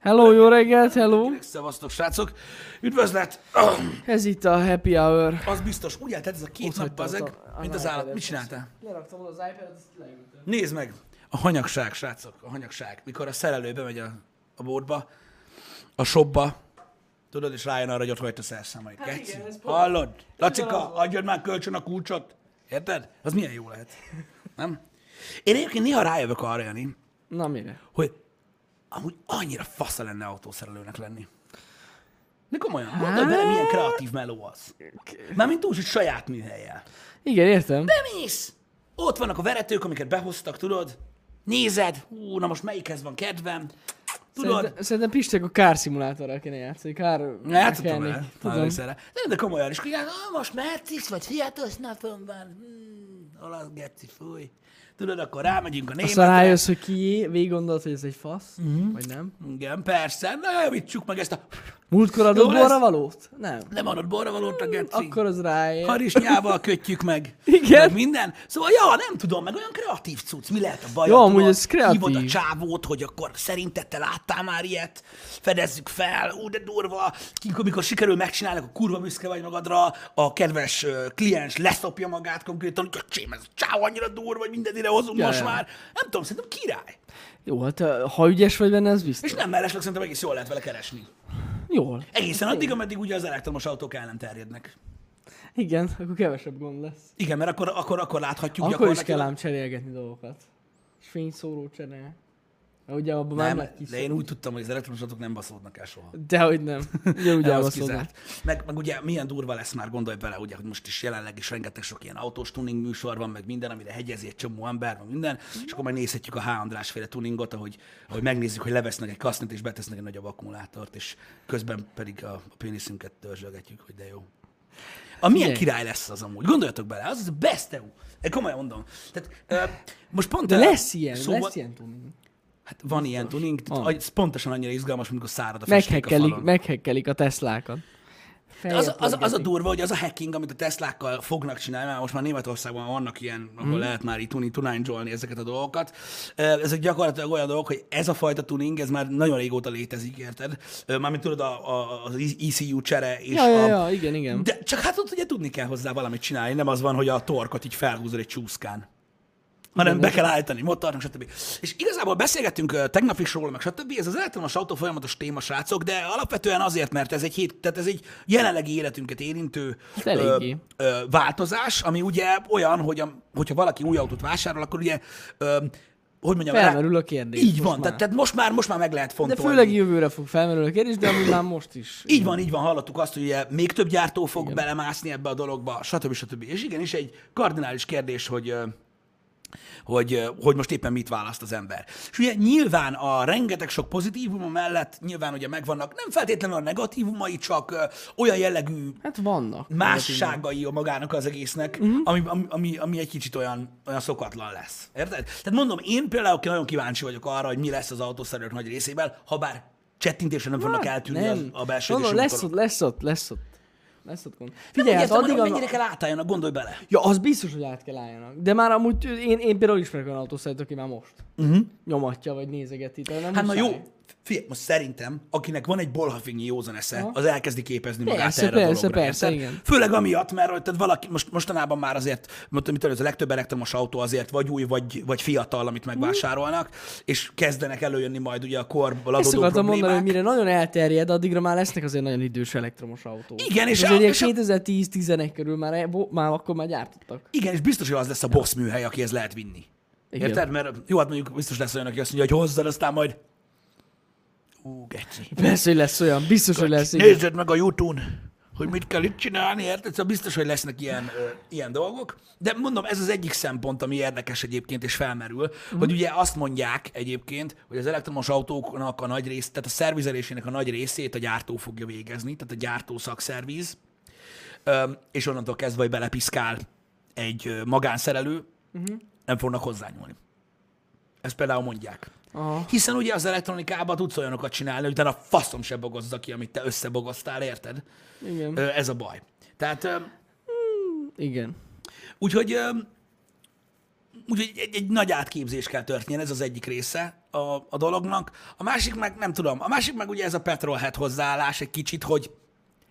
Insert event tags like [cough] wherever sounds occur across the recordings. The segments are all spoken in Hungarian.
Hello, jó reggelt, hello. Szevasztok, srácok! Üdvözlet! [clears throat] Ez itt a happy hour. Az biztos, úgy eltett ez a két Ott nap, bazeg, a- mint az állat. Mit csináltál? Leraktam oda az iPad-et, azt leültem. Nézd meg! A hanyagság, srácok, a hanyagság. Mikor a szerelő bemegy a, a boltba, a shopba, tudod, és rájön arra, hogy ott hagyta szerszámait. Hát Keci. igen, ez pont- Hallod? Lacika, adjad már kölcsön a kulcsot. Érted? Az milyen jó lehet. Nem? Én egyébként néha rájövök arra, Jani, Na mire? hogy amúgy annyira fasza lenne autószerelőnek lenni. De komolyan, Hát- gondolj bele, milyen kreatív meló az. Mármint úgy, hogy saját műhelyjel. Igen, értem. Bemész! Ott vannak a veretők, amiket behoztak, tudod? Nézed, hú, na most melyikhez van kedvem. Tudod? Szerintem, szerintem Pistek a kár szimulátorral kéne játszani. Kár... Hát mechanic, el. Tudom. Tudom. De, komolyan is, hogy ah, most Mercis, vagy fiatos napom van. Hmm, olasz geci, fúj. Tudod, akkor rámegyünk a Aztán németre. rájössz, hogy ki végig gondolod, hogy ez egy fasz, uh-huh. vagy nem. Igen, persze. Na, javítsuk meg ezt a... Múltkor adott borra valót? Nem. Nem adott borra valót a geci. Akkor az ráér. Harisnyával [laughs] kötjük meg. Igen. Meg minden. Szóval, ja, nem tudom, meg olyan kreatív cucc. Mi lehet a baj? Jó, amúgy ez kreatív. Hívod a csávót, hogy akkor szerinted te láttál már ilyet, fedezzük fel, ú, de durva. Kikor, amikor sikerül megcsinálni, akkor kurva büszke vagy magadra, a kedves kliens leszopja magát konkrétan, hogy csém, ez a csáv annyira durva, hogy mindent ide hozunk Ja, most ja. már. Nem tudom, szerintem király. Jó, hát ha ügyes vagy benne, ez biztos. És nem mellesleg szerintem egész jól lehet vele keresni. Jól. Egészen addig, ameddig ugye az elektromos autók el nem terjednek. Igen, akkor kevesebb gond lesz. Igen, mert akkor, akkor, akkor láthatjuk Akkor is gyakorlatilag- kell ám cserélgetni dolgokat. És fényszóró csere. Ugye abban már Nem, lehet de én úgy tudtam, hogy az elektromos autók nem baszódnak el soha. Dehogy nem. Ugye [laughs] úgy az elbaszolnak. kizárt. Meg, meg ugye milyen durva lesz már, gondolj bele, ugye, hogy most is jelenleg is rengeteg sok ilyen autós tuning műsor van, meg minden, amire hegyezi egy csomó ember, meg minden, és akkor majd nézhetjük a H. András féle tuningot, ahogy, ahogy megnézzük, hogy levesznek egy kasznit, és betesznek egy nagyobb akkumulátort, és közben pedig a, a péniszünket törzsölgetjük, hogy de jó. A milyen Figyelj. király lesz az amúgy? Gondoljatok bele, az az a best EU. Komolyan mondom. Tehát, ö, most pont De lesz ilyen, szóval- lesz ilyen tuning. Hát van ilyen tuning, Van. az pontosan annyira izgalmas, amikor szárad a festék a Meghekkelik, falon. meghekkelik a Teslákat. Az, az, az a durva, hogy az a hacking, amit a Teslákkal fognak csinálni, mert most már Németországban vannak ilyen, ahol Mhm. lehet már így tuning, tunányzsolni ezeket a dolgokat. Ezek gyakorlatilag olyan dolgok, hogy ez a fajta tuning, ez már nagyon régóta létezik, érted? Mármint tudod, a, a, az ECU csere és Ja, ja, a... ja, igen, igen. De csak hát ott ugye tudni kell hozzá valamit csinálni, nem az van, hogy a torkot így felhúzod egy csúszkán hanem Igen, be kell állítani motornak, stb. És igazából beszélgettünk ö, tegnap is róla, meg stb. Ez az elektromos autó folyamatos téma, srácok, de alapvetően azért, mert ez egy hét, tehát ez egy jelenlegi életünket érintő eléggé. ö, változás, ami ugye olyan, hogy a, hogyha valaki új autót vásárol, akkor ugye, ö, hogy mondjam, Felmerül a kérdés. így van, már. tehát, tehát most, már, most már meg lehet De fontolni. főleg jövőre fog felmerülni a kérdés, de amúgy [coughs] már most is. Így van, így van, hallottuk azt, hogy ugye még több gyártó fog igen. belemászni ebbe a dologba, stb. stb. És igenis egy kardinális kérdés, hogy ö, hogy, hogy most éppen mit választ az ember. És ugye nyilván a rengeteg sok pozitívuma mellett nyilván ugye megvannak nem feltétlenül a negatívumai, csak olyan jellegű Hát vannak. másságai a magának az egésznek, uh-huh. ami, ami, ami, ami egy kicsit olyan, olyan szokatlan lesz. Érted? Tehát mondom, én például nagyon kíváncsi vagyok arra, hogy mi lesz az autószerelők nagy részével, ha bár csettintésre nem fognak eltűnni az, a belső Mondom, lesz ott, lesz ott, lesz ott. Lesz ott gond. Figyelj, hát addig hogy mennyire kell átálljanak, gondolj bele. Ja, az biztos, hogy át kell álljanak. De már amúgy én, én például ismerek olyan autószerűt, aki már most Uh-huh. nyomatja, vagy nézegeti. De nem Hát na jó, figyelj, most szerintem, akinek van egy bolhafinyi józan esze, Aha. az elkezdi képezni magát Persze, erre a persze, dologra. persze, érted? igen. Főleg amiatt, mert tehát valaki, most, mostanában már azért, tudom, ez a legtöbb elektromos autó azért vagy új, vagy, vagy fiatal, amit megvásárolnak, és kezdenek előjönni majd ugye a korból Ezt adódó akartam problémák. mondani, hogy mire nagyon elterjed, addigra már lesznek azért nagyon idős elektromos autók. Igen, és Ez a- és a- 2010-11 körül már, e- már akkor már gyártottak. Igen, és biztos, hogy az lesz a boss műhely, akihez lehet vinni. Igen. Érted? Mert jó, hát mondjuk biztos lesz olyan, aki azt mondja, hogy hozzad, aztán majd... Ú, geci. Persze, hogy lesz olyan, biztos, hogy lesz. igen. Nézzed meg a youtube hogy mit kell itt csinálni, érted? Szóval biztos, hogy lesznek ilyen, ö, ilyen dolgok. De mondom, ez az egyik szempont, ami érdekes egyébként és felmerül, uh-huh. hogy ugye azt mondják egyébként, hogy az elektromos autóknak a nagy rész, tehát a szervizelésének a nagy részét a gyártó fogja végezni, tehát a gyártó szakszerviz, Ö, és onnantól kezdve, hogy belepiszkál egy magánszerelő, uh-huh. nem fognak hozzányúlni. Ezt például mondják. Aha. Hiszen ugye az elektronikában tudsz olyanokat csinálni, hogy utána a faszom se bogozza ki, amit te összebogoztál, érted? Igen. Ö, Ez a baj. Tehát, ö, Igen. úgyhogy, ö, úgyhogy egy, egy nagy átképzés kell történjen, ez az egyik része. a, a dolognak. A másik meg, nem tudom, a másik meg ugye ez a petrolhead hozzáállás egy kicsit, hogy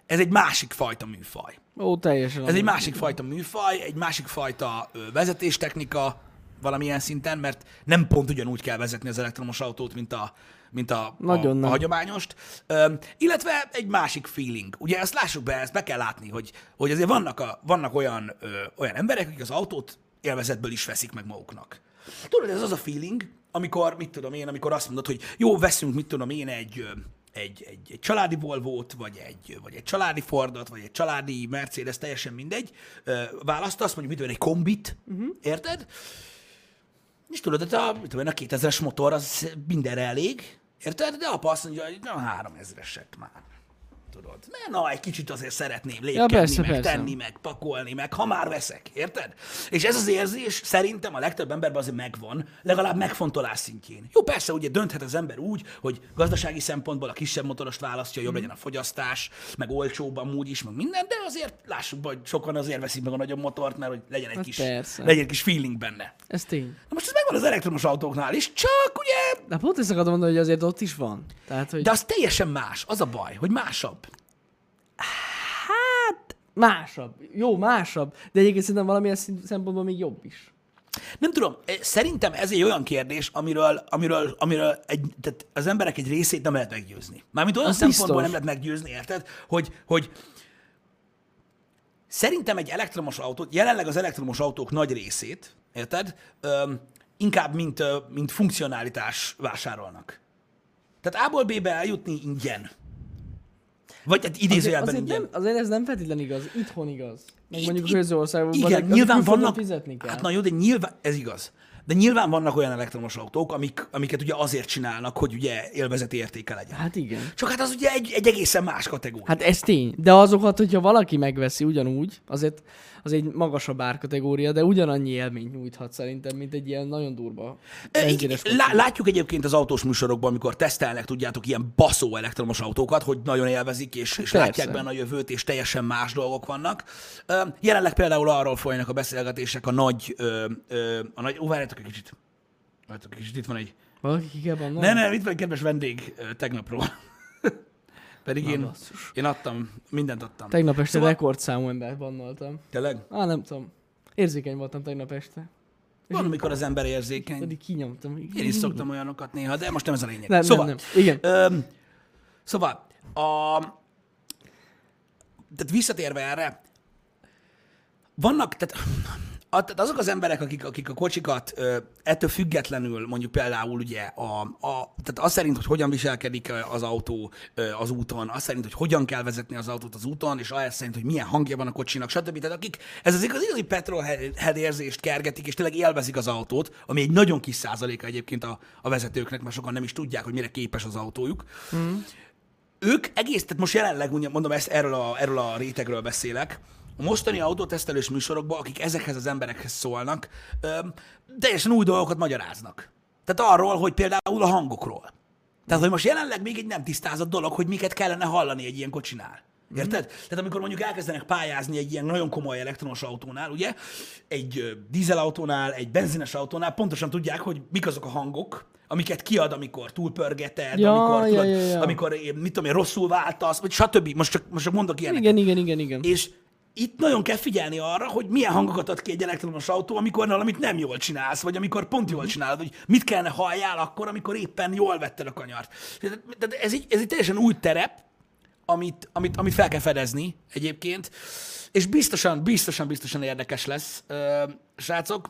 ez egy másik fajta műfaj. Ó, teljesen. Ez egy másik fajta műfaj, egy másik fajta vezetéstechnika valamilyen szinten, mert nem pont ugyanúgy kell vezetni az elektromos autót, mint a, mint a, Nagyon a, a nem. hagyományost. Ö, illetve egy másik feeling. Ugye ezt lássuk be, ezt be kell látni, hogy, hogy azért vannak, a, vannak olyan, ö, olyan emberek, akik az autót élvezetből is veszik meg maguknak. Tudod, ez az a feeling, amikor, mit tudom én, amikor azt mondod, hogy jó, veszünk, mit tudom én, egy, egy, egy, egy családi Volvo-t, vagy egy, vagy egy családi Fordot, vagy egy családi Mercedes, teljesen mindegy, választasz, mondjuk mit tudom egy kombit, uh-huh. érted? És tudod, hogy a, mit tudom a 2000-es motor az mindenre elég, érted? De apa azt mondja, hogy na 3000-eset már. Tudod, mert na, egy kicsit azért szeretném lépkedni, persze, meg persze. tenni, meg pakolni, meg ha már veszek, érted? És ez az érzés szerintem a legtöbb emberben azért megvan, legalább megfontolás szintjén. Jó, persze, ugye dönthet az ember úgy, hogy gazdasági szempontból a kisebb motorost választja, jobb legyen a fogyasztás, meg olcsóbb amúgy is, meg minden, de azért lássuk, hogy sokan azért veszik meg a nagyobb motort, mert hogy legyen egy, Hát kis, persze. legyen egy kis feeling benne. Ez tény. Na most ez megvan az elektromos autóknál is, csak ugye, De pont ezt akartam mondani, hogy azért ott is van. Tehát, hogy de az teljesen más, az a baj, hogy másabb. Hát másabb. Jó, másabb. De egyébként szerintem valamilyen szempontból még jobb is. Nem tudom, eh, szerintem ez egy olyan kérdés, amiről, amiről, amiről egy, tehát az emberek egy részét nem lehet meggyőzni. Mármint olyan Az szempontból biztos. nem lehet meggyőzni, érted? Hogy, hogy szerintem egy elektromos autót, jelenleg az elektromos autók nagy részét, érted? Öm, inkább mint, mint funkcionalitás vásárolnak. Tehát A-ból B-be eljutni ingyen. Vagy hát Azért, idézőjelben azért, ingyen. nem, azért ez nem feltétlenül igaz. Itthon igaz. Meg mondjuk itt- közországban. Igen, nyilván vannak, fizetni kell. hát na jó, de nyilván, ez igaz. De nyilván vannak olyan elektromos autók, amik, amiket ugye azért csinálnak, hogy ugye élvezeti értéke legyen. Hát igen. Csak hát az ugye egy, egy egészen más kategória. Hát ez tény. De azokat, hogyha valaki megveszi ugyanúgy, azért az egy magasabb árkategória, de ugyanannyi élményt nyújthat szerintem, mint egy ilyen nagyon durva lá, látjuk egyébként az autós műsorokban, amikor tesztelnek, tudjátok, ilyen baszó elektromos autókat, hogy nagyon élvezik, és, és Persze. látják benne a jövőt, és teljesen más dolgok vannak. Jelenleg például arról folynak a beszélgetések a nagy, a nagy, ó, várjátok egy kicsit. Várjátok egy kicsit, itt van egy, Valaki ki kell vannak? Ne, ne, itt van egy kedves vendég tegnapról. Pedig Na, én, basszus. én adtam, mindent adtam. Tegnap este Szóval- rekordszámú embert bannoltam. Tényleg? Á, nem tudom. Érzékeny voltam tegnap este. Van, amikor az ember érzékeny. Pedig kinyomtam. Én is szoktam olyanokat néha, de most nem ez a lényeg. Nem, szóval, nem, nem. Igen. Öm, szóval, a, tehát visszatérve erre, vannak, tehát, azok az emberek, akik, akik a kocsikat ö, ettől függetlenül, mondjuk például ugye, a, a, tehát az szerint, hogy hogyan viselkedik az autó ö, az úton, az szerint, hogy hogyan kell vezetni az autót az úton, és az szerint, hogy milyen hangja van a kocsinak, stb. Tehát akik ez az igazi, igazi petrolhead érzést kergetik, és tényleg élvezik az autót, ami egy nagyon kis százaléka egyébként a, a vezetőknek, mert sokan nem is tudják, hogy mire képes az autójuk ők egész, tehát most jelenleg mondom ezt, erről a, erről a rétegről beszélek, a mostani autótesztelős műsorokban, akik ezekhez az emberekhez szólnak, öm, teljesen új dolgokat magyaráznak. Tehát arról, hogy például a hangokról. Tehát, hogy most jelenleg még egy nem tisztázott dolog, hogy miket kellene hallani egy ilyen kocsinál. Érted? Tehát amikor mondjuk elkezdenek pályázni egy ilyen nagyon komoly elektromos autónál, ugye, egy dízelautónál, egy benzines autónál, pontosan tudják, hogy mik azok a hangok, amiket kiad, amikor túlpörgeted, Ja, amikor, ja, tudod, ja, ja. amikor mit tudom én, rosszul váltasz, vagy stb. Most csak, most csak mondok ilyeneket. Igen, igen, igen, igen. És itt nagyon kell figyelni arra, hogy milyen hangokat ad ki egy elektromos autó, amikor valamit nem jól csinálsz, vagy amikor pont jól csinálod, hogy mit kellene halljál akkor, amikor éppen jól vetted a kanyart. Tehát tehát ez egy, ez egy teljesen új terep, amit, amit, amit fel kell fedezni egyébként, és biztosan, biztosan, biztosan érdekes lesz, ö, srácok.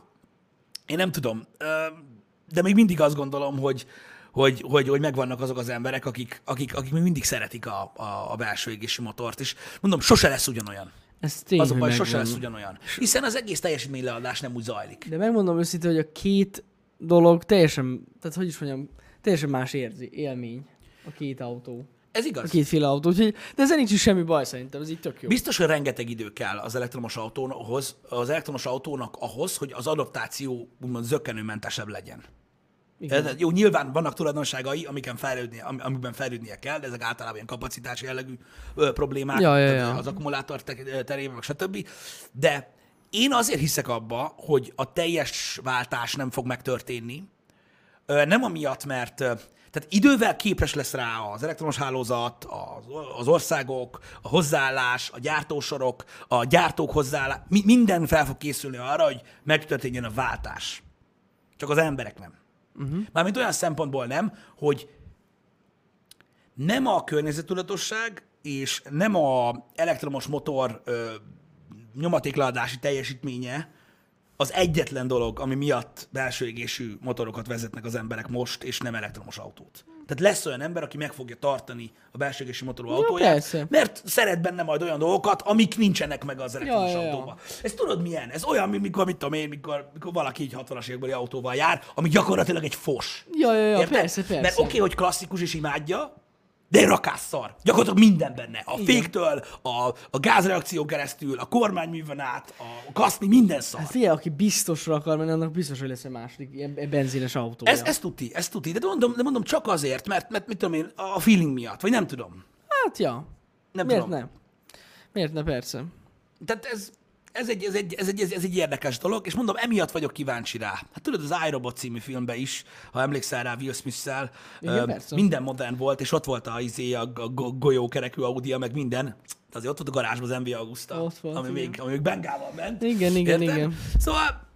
Én nem tudom, ö, de még mindig azt gondolom, hogy, hogy, hogy, hogy megvannak azok az emberek, akik, akik, akik még mindig szeretik a, a, a belső égési motort, és mondom, sose lesz ugyanolyan. Ez tény, Az a baj, sose megvan. lesz ugyanolyan. Hiszen az egész teljesítményleadás nem úgy zajlik. De megmondom őszintén, hogy a két dolog teljesen, tehát hogy is mondjam, teljesen más érzi, élmény a két autó. Ez A igaz. kétféle autó, úgyhogy, de ezzel nincs is semmi baj szerintem, ez így tök jó. Biztos, hogy rengeteg idő kell az elektromos autóhoz, az elektromos autónak ahhoz, hogy az adaptáció úgymond zökkenőmentesebb legyen. Igen. Jó, nyilván vannak tulajdonságai, amiken fejlődnie, am- amiben fejlődnie kell, de ezek általában ilyen kapacitási jellegű ö, problémák, Ja, ja, ja. az akkumulátor te- terében, meg stb. De én azért hiszek abba, hogy a teljes váltás nem fog megtörténni, Nem amiatt, mert tehát idővel képes lesz rá az elektromos hálózat, az, országok, a hozzáállás, a gyártósorok, a gyártók hozzáállás, mi, minden fel fog készülni arra, hogy megtörténjen a váltás. Csak az emberek nem. Uh-huh. Mármint olyan szempontból nem, hogy nem a környezetudatosság és nem a elektromos motor ö, nyomatékladási teljesítménye az egyetlen dolog, ami miatt belső égésű motorokat vezetnek az emberek most, és nem elektromos autót. Tehát lesz olyan ember, aki meg fogja tartani a belső égésű motorú autóját, persze. mert szeret benne majd olyan dolgokat, amik nincsenek meg az elektromos Ja, ja, ja. autóban. Ez tudod milyen? Ez olyan, mint mikor, mit tudom én, mikor, mikor valaki így 60-as évekbeli autóval jár, ami gyakorlatilag egy fos. Ja, ja, ja, Érted? persze, persze. Mert oké, okay, hogy klasszikus és imádja, de rakásszar. Gyakorlatilag minden benne. A féktől, a, a gázreakción keresztül, a kormányművön át, a kaszni, minden szar. Hát figyelj, aki biztosra akar menni, annak biztos, hogy lesz egy második ilyen benzines autója. Ez, ez tuti, ez tuti. De mondom, de mondom csak azért, mert, mert mit tudom én, a feeling miatt, vagy nem tudom. Hát ja. Nem Miért tudom. nem? Miért ne, persze. Tehát ez, ez egy, ez, egy, ez, egy, ez egy érdekes dolog, és mondom, emiatt vagyok kíváncsi rá. Hát tudod, az iRobot című filmben is, ha emlékszel rá Will Smith-szel, ö, minden modern volt, és ott volt a, izé, a, a go- golyókerekű Audi, meg minden. De azért ott volt a garázsban az MV Augusta, Ott volt, ami, igen. még, ami még bengával ment. Igen, igen, Érted? igen. Szóval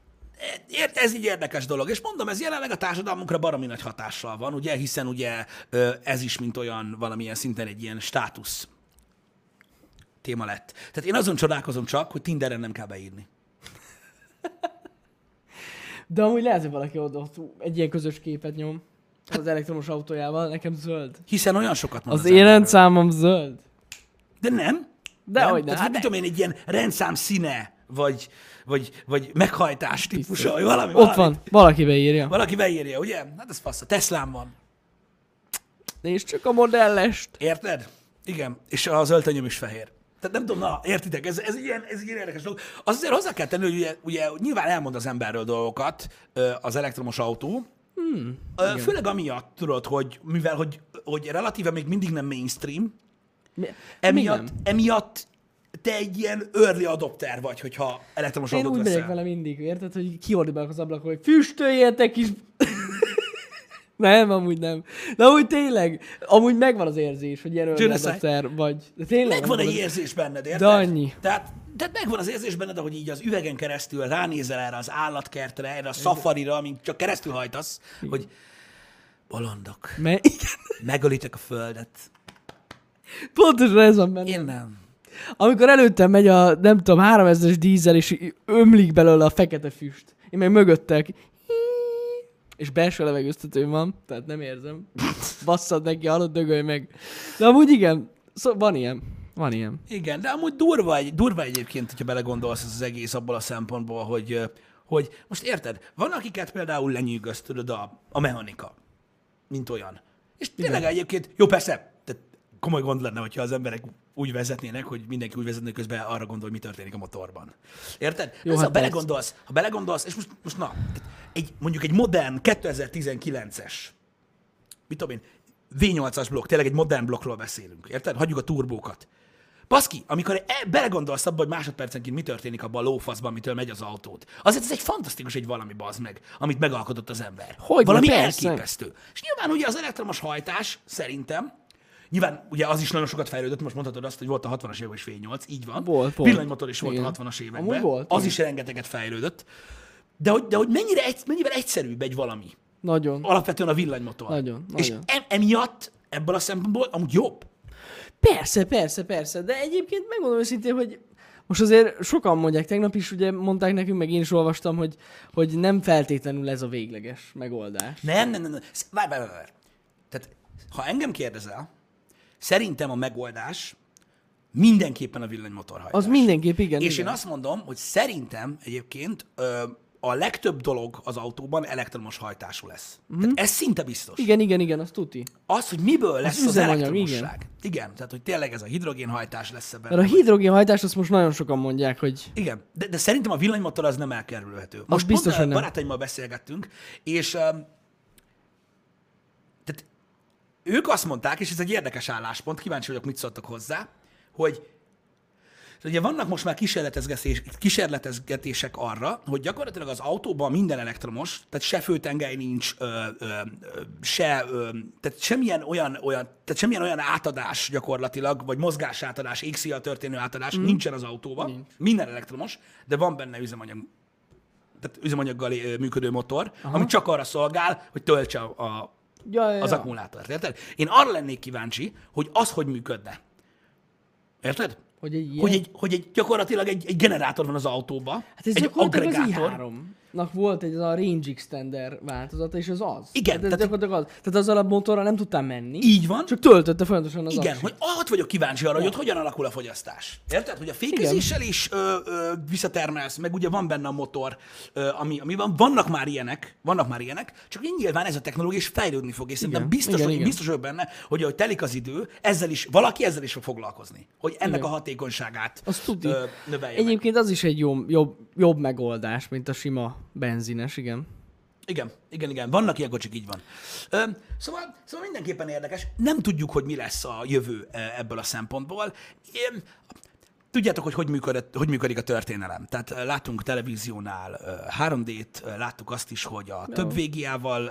ez egy érdekes dolog, és mondom, ez jelenleg a társadalmunkra baromi nagy hatással van, ugye, hiszen ugye ez is, mint olyan valamilyen szinten egy ilyen státusz téma lett. Tehát én azon csodálkozom csak, hogy Tinderen nem kell beírni. De amúgy lehet, hogy valaki oda ott egy ilyen közös képet nyom az elektromos autójával, nekem zöld. Hiszen olyan sokat mond Az az, én rendszámom zöld. De nem. Dehogy nem. Tehát, Hát mit tudom én, egy ilyen rendszám színe, vagy, vagy, vagy meghajtás típusa, vagy valami. Ott valami. van, valaki beírja. Valaki beírja, ugye? Hát ez fasz. A Teslám van. Nézd csak a modellest. Érted? Igen. És az öltönyöm is fehér. Tehát nem tudom, na, értitek, ez, ez, ilyen, ez ilyen érdekes dolog. Az azért hozzá kell tenni, hogy ugye, ugye nyilván elmond az emberről dolgokat az elektromos autó, hmm, főleg amiatt, tudod, hogy mivel, hogy, hogy relatíve még mindig nem mainstream, Mi, emiatt, mi nem? emiatt te egy ilyen early adopter vagy, hogyha elektromos Én autót úgy veszel. vele mindig, érted, hogy kiordibálok az ablakon, hogy füstöljetek is. Nem, amúgy nem. De amúgy tényleg, amúgy megvan az érzés, hogy ilyen örömadater vagy. De tényleg Megvan egy érzés benned, érted? De annyi. Tehát, tehát megvan az érzés benned, hogy így az üvegen keresztül ránézel erre az állatkertre, erre a szafarira, amint csak keresztül hajtasz, hogy bolondok, Me- [laughs] igen. megölitek a földet. Pontosan ez van benne. Én nem. Amikor előttem megy a, nem tudom, 3000-es dízel, és ömlik belőle a fekete füst. Én meg mögöttek. És belső levegőztetőm van, tehát nem érzem. Basszad neki, hallod, dögölj meg. De amúgy igen, szó, van ilyen. Van ilyen. Igen, de amúgy durva, egy, durva egyébként, hogyha belegondolsz ez az egész abból a szempontból, hogy, hogy most érted, van akiket például lenyűgöz, tudod, a, a mechanika, mint olyan. És tényleg egyébként, jó persze, tehát komoly gond lenne, hogyha az emberek úgy vezetnének, hogy mindenki úgy vezetne, közben arra gondol, hogy mi történik a motorban. Érted? Jó, Jó, hát ha belegondolsz, ha belegondolsz, és most, most na, egy, mondjuk egy modern 2019-es, mit tudom én, V8-as blokk, tényleg egy modern blokkról beszélünk, érted? Hagyjuk a turbókat. Baszki, amikor e- belegondolsz abba, hogy másodpercenként mi történik abban a lófaszban, amitől megy az autód. Azért ez egy fantasztikus egy valami bazd meg, amit megalkotott az ember. Hogyne, valami persze. elképesztő. És nyilván ugye az elektromos hajtás, szerintem, nyilván ugye az is nagyon sokat fejlődött, most mondhatod azt, hogy volt a 60-as években is V8, így van. Volt, volt. Villanymotor is volt Igen. a 60-as években. Amúgy volt, az igen. is rengeteget fejlődött. De hogy, de hogy mennyire egy, mennyivel egyszerűbb egy valami. Nagyon. Alapvetően a villanymotor. Nagyon, És nagyon. em, emiatt, ebből a szempontból amúgy jobb. Persze, persze, persze, de egyébként megmondom őszintén, hogy most azért sokan mondják, tegnap is ugye mondták nekünk, meg én is olvastam, hogy, hogy nem feltétlenül ez a végleges megoldás. Nem, nem, nem. nem. Várj, várj, várj. Tehát, ha engem kérdezel, szerintem a megoldás mindenképpen a villanymotorhajtás. Az mindenképp igen. És igen. én azt mondom, hogy szerintem egyébként ö, a legtöbb dolog az autóban elektromos hajtású lesz. Mm. Tehát ez szinte biztos. Igen, igen, igen, az tuti. Az, hogy miből lesz az, az elektromosság. Igen. igen. Tehát, hogy tényleg ez a hidrogénhajtás lesz ebben. Mert a hidrogénhajtás azt most nagyon sokan mondják, hogy Igen, de, de szerintem a villanymotor az nem elkerülhető. Most biztos, pont, hogy nem. barátaimmal beszélgettünk, és ők azt mondták, és ez egy érdekes álláspont, kíváncsi vagyok, mit szóltak hozzá, hogy ugye vannak most már kísérletezgetés, kísérletezgetések arra, hogy gyakorlatilag az autóban minden elektromos, tehát se főtengely nincs, ö, ö, se, ö, tehát semmilyen olyan, olyan, tehát semmilyen olyan átadás gyakorlatilag, vagy mozgás átadás, égszíjjal történő átadás mm. nincsen az autóban. Nincs. Minden elektromos, de van benne üzemanyag tehát üzemanyaggal működő motor, Aha. ami csak arra szolgál, hogy töltse a, a, Ja, ja, az ja. akkumulátort. Érted? Én arra lennék kíváncsi, hogy az hogy működne. Érted? Hogy egy ilyen... Hogy egy, hogy egy gyakorlatilag egy, egy generátor van az autóban, Hát ez egy gyakorlatilag az agregátor. i3-nak volt egy az a range extender változata, és az az. Igen, Tehát, ez tehát- gyakorlatilag az. Tehát azzal a motorral nem tudtam menni. Így van. Csak töltötte folyamatosan az Igen, aksi. hogy ott vagyok kíváncsi arra, hogy ott hogyan alakul a fogyasztás. Érted? Hogy a fékezéssel is ö, ö, visszatermelsz, meg ugye van benne a motor, ö, ami, ami van. Vannak már ilyenek, vannak már ilyenek, csak nyilván ez a technológia is fejlődni fog, és szerintem biztos, igen, hogy, igen. biztos vagyok benne, hogy ahogy telik az idő, ezzel is, valaki ezzel is fog foglalkozni. Hogy ennek Igen. a hatékonyságát Azt tudni. növelje meg. Egyébként az is egy jobb, jobb, jobb megoldás, mint a sima benzines, igen. Igen, igen, igen. Vannak ilyen kocsik, így van. Ö, szóval, szóval mindenképpen érdekes. Nem tudjuk, hogy mi lesz a jövő ebből a szempontból. Én, tudjátok, hogy hogy, működött, hogy működik a történelem. Tehát ö, láttunk televíziónál ö, 3D-t, ö, láttuk azt is, hogy a több végiával,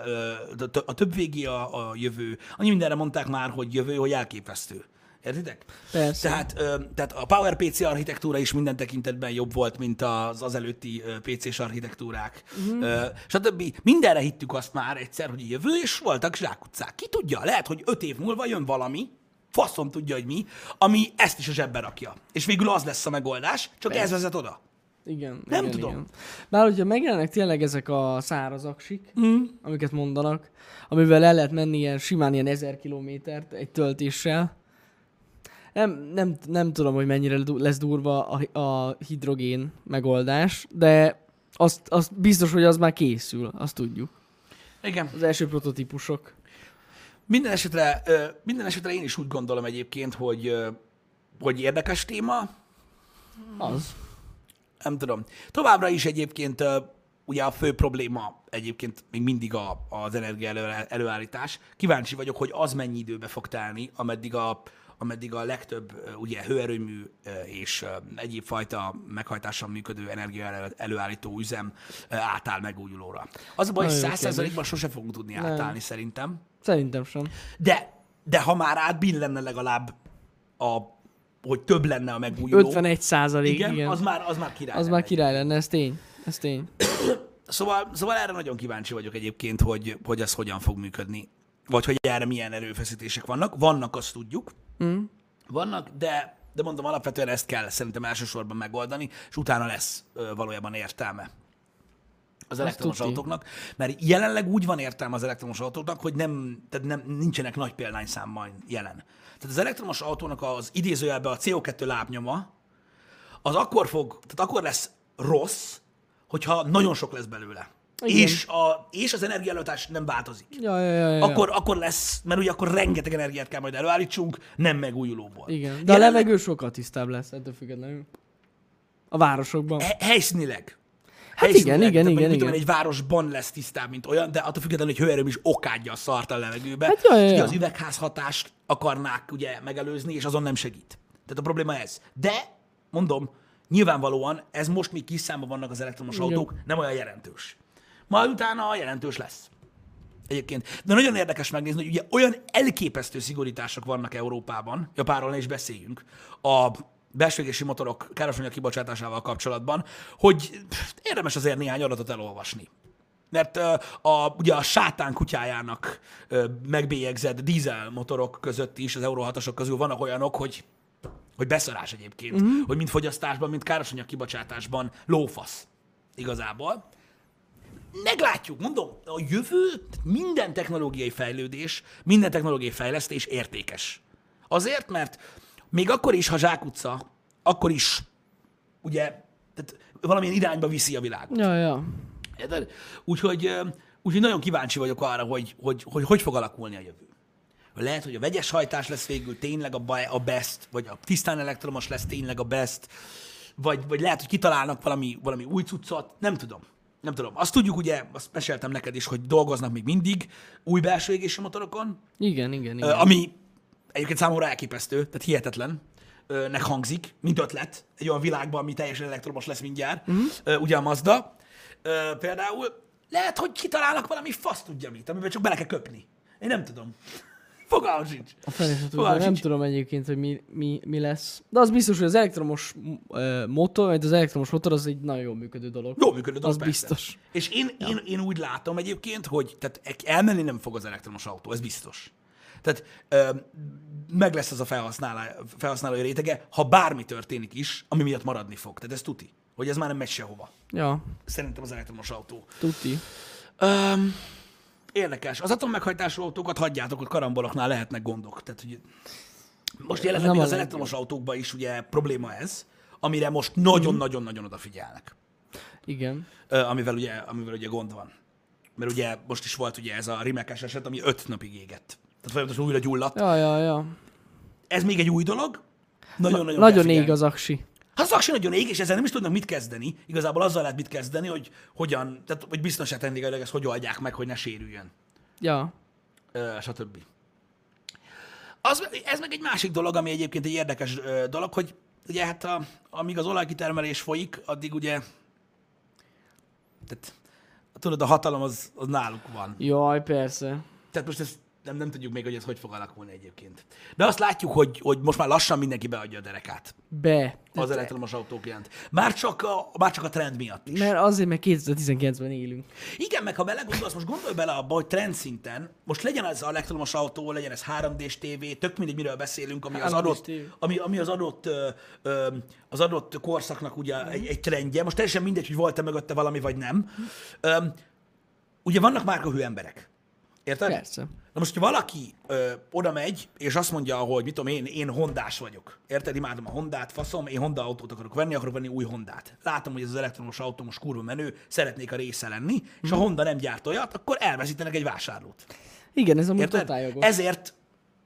a- több végi a, a jövő. Annyi mindenre mondták már, hogy jövő, hogy elképesztő. Értitek? Persze. Tehát, ö, tehát a PowerPC architektúra is minden tekintetben jobb volt, mint az az előtti ö, PC-s architektúrák. Mm. Stb. Mindenre hittük azt már egyszer, hogy jövő, és voltak zsákutcák. Ki tudja, lehet, hogy öt év múlva jön valami, faszom tudja, hogy mi, ami ezt is a zsebbe rakja. És végül az lesz a megoldás, csak Persze. ez vezet oda. Igen. Nem igen, tudom. Igen. Bár hogyha megjelennek tényleg ezek a száraz aksik, mm. amiket mondanak, amivel el lehet menni ilyen, simán ilyen ezer kilométert egy töltéssel, nem, nem, nem tudom, hogy mennyire lesz durva a, a hidrogén megoldás, de azt, azt biztos, hogy az már készül, azt tudjuk. Igen. Az első prototípusok. Minden esetre, minden esetre én is úgy gondolom egyébként, hogy, hogy érdekes téma, Az. nem tudom. Továbbra is egyébként ugye a fő probléma egyébként még mindig a, az energia elő, előállítás. Kíváncsi vagyok, hogy az mennyi időbe fog telni, ameddig a, ameddig a legtöbb ugye hőerőmű és egyéb fajta meghajtással működő energia elő, előállító üzem átáll megújulóra. Az a baj, hogy Nagyon jó 100 százalékban sose fogunk tudni Nem. átállni szerintem. Szerintem sem. De, de ha már átbillenne legalább a, hogy több lenne a megújuló. 51 százalék, igen, igen. Az már, az már király. az lenne már király lenne, ez tény. Ez tény. [coughs] Szóval, szóval erre nagyon kíváncsi vagyok egyébként, hogy, hogy ez hogyan fog működni. Vagy hogy erre milyen erőfeszítések vannak. Vannak, azt tudjuk. Mm. Vannak, de, de mondom, alapvetően ezt kell szerintem elsősorban megoldani, és utána lesz ö, valójában értelme az elektromos autóknak, mert jelenleg úgy van értelme az elektromos autóknak, hogy nem, tehát nem, nincsenek nagy példányszámmal jelen. Tehát az elektromos autónak az idézőjelben a CO2 lábnyoma, az akkor fog, tehát akkor lesz rossz, hogyha nagyon sok lesz belőle. Igen. És, a, és az energiaellátás nem változik. Ja, ja, ja, ja. Akkor, akkor lesz, mert ugye akkor rengeteg energiát kell majd előállítsunk, nem megújulóból. Igen, de a Jelenleg- levegő sokkal tisztább lesz ettől függetlenül. A városokban. He- helyszínileg. Hát igen, igen, igen, mit tudom, igen. Egy városban lesz tisztább, mint olyan, de attól függetlenül, hogy hőerőm is okádja a szart a levegőbe. Hát ja, ja, és ugye ja. az üvegházhatást akarnák ugye megelőzni, és azon nem segít. Tehát a probléma ez. De, mondom, nyilvánvalóan ez most még kis számban vannak az elektromos Igen. autók, nem olyan jelentős. Majd utána jelentős lesz. Egyébként. De nagyon érdekes megnézni, hogy ugye olyan elképesztő szigorítások vannak Európában, Japánról ne is beszéljünk, a belső égési motorok károsanyag kibocsátásával kapcsolatban, hogy érdemes azért néhány adatot elolvasni. Mert a, ugye a sátán kutyájának megbélyegzett dízel motorok között is, az Euro 6 közül vannak olyanok, hogy hogy beszarás egyébként, uh-huh. hogy mind fogyasztásban, mind károsanyag kibocsátásban lófasz igazából. Meglátjuk, mondom, a jövő, minden technológiai fejlődés, minden technológiai fejlesztés értékes. Azért, mert még akkor is, ha zsákutca, akkor is ugye tehát valamilyen irányba viszi a világot. Ja, ja. Érted? Úgyhogy, úgyhogy nagyon kíváncsi vagyok arra, hogy hogy, hogy hogy fog alakulni a jövő. Lehet, hogy a vegyes hajtás lesz végül tényleg a, a best, vagy a tisztán elektromos lesz tényleg a best, vagy, vagy lehet, hogy kitalálnak valami, valami új cuccot, nem tudom. Nem tudom. Azt tudjuk, ugye, azt meséltem neked is, hogy dolgoznak még mindig új belső égési motorokon, Igen, igen, igen. Ami egyébként számomra elképesztő, tehát hihetetlen, nek hangzik, mint ötlet, egy olyan világban, ami teljesen elektromos lesz mindjárt, uh-huh. ugye a Mazda például, lehet, hogy kitalálnak valami fasz tudja mit, amiben csak bele kell köpni. Én nem tudom. Fogalmam sincs. A Fogalmam nem sincs. tudom egyébként, hogy mi, mi, mi lesz. De az biztos, hogy az elektromos uh, motor, vagy az elektromos motor az egy nagyon jól működő dolog. Jó működő dolog, Az persze. biztos. És én, ja. én, én úgy látom egyébként, hogy tehát elmenni nem fog az elektromos autó, ez biztos. Tehát ö, meg lesz az a felhasználó, felhasználói rétege, ha bármi történik is, ami miatt maradni fog. Tehát ez tuti, hogy ez már nem megy sehova. Ja, Szerintem az elektromos autó. tuti. Öm, érdekes. Az atommeghajtású autókat hagyjátok, hogy karamboloknál lehetnek gondok. Tehát, hogy most jelenleg az legjobb. elektromos autókban is ugye probléma ez, amire most nagyon-nagyon-nagyon odafigyelnek. Igen. Amivel ugye, amivel ugye gond van. Mert ugye most is volt ugye ez a rimekes eset, ami öt napig égett. Tehát folyamatosan újra gyulladt. Ja, ja, ja. Ez még egy új dolog. Nagyon-nagyon Nagyon kell ég az aksi. Hát az aksi nagyon ég, és ezzel nem is tudnak mit kezdeni. Igazából azzal lehet mit kezdeni, hogy hogyan, tehát hogy biztonság technikailag ezt hogy oldják meg, hogy ne sérüljön. Ja. Ö, stb. Az, ez meg egy másik dolog, ami egyébként egy érdekes ö, dolog, hogy ugye hát a, amíg az olajkitermelés folyik, addig ugye tehát, tudod, a hatalom az, az náluk van. Jaj, persze. Tehát most ezt nem, nem tudjuk még, hogy ez hogy fog alakulni egyébként. De azt látjuk, hogy, hogy most már lassan mindenki beadja a derekát Be. az elektromos autók iránt. Már csak a, már csak a trend miatt is. Mert azért, mert 2019-ben élünk. Igen, meg ha belegondolsz, most gondolj bele abba, hogy trend szinten, most legyen ez elektromos autó, legyen ez 3D-s tévé, tök mindegy, miről beszélünk, ami az 3D-s adott, ami, ami az adott, ö, ö, az adott korszaknak ugye egy, egy trendje. Most teljesen mindegy, hogy volt-e mögötte valami, vagy nem. Ö, ugye vannak márkahű emberek. Érted? Persze. Na most, ha valaki ö, oda megy, és azt mondja, hogy mit tudom én, én hondás vagyok. Érted? Imádom a Hondát, faszom, én Honda autót akarok venni, akarok venni új Hondát. Látom, hogy ez az elektromos autó most kurva menő, szeretnék a része lenni, és ha Honda nem gyárt olyat, akkor elveszítenek egy vásárlót. Igen, ez amúgy totál jogos. Ezért,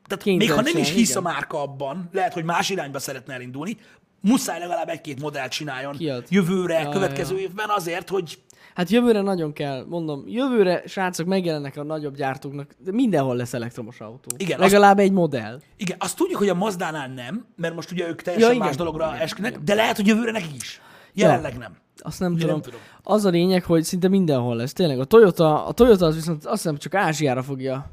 tehát még ha nem is Kénytelen, hisz igen. a márka abban, lehet, hogy más irányba szeretne elindulni, muszáj legalább egy-két modellt csináljon Kiad. jövőre, Ja, következő ja. évben azért, hogy Hát jövőre nagyon kell, mondom, jövőre srácok megjelennek a nagyobb gyártóknak, de mindenhol lesz elektromos autó. Igen, azt- Legalább egy modell. igen, azt tudjuk, hogy a Mazdánál nem, mert most ugye ők teljesen Ja, ja, igen. más dologra Igen, esküdnek, igen. de lehet, hogy jövőre nekik is. Jelenleg nem. Azt nem Ugye tudom. nem tudom. Az a lényeg, hogy szinte mindenhol lesz. Tényleg a Toyota, a Toyota az viszont azt hiszem csak Ázsiára fogja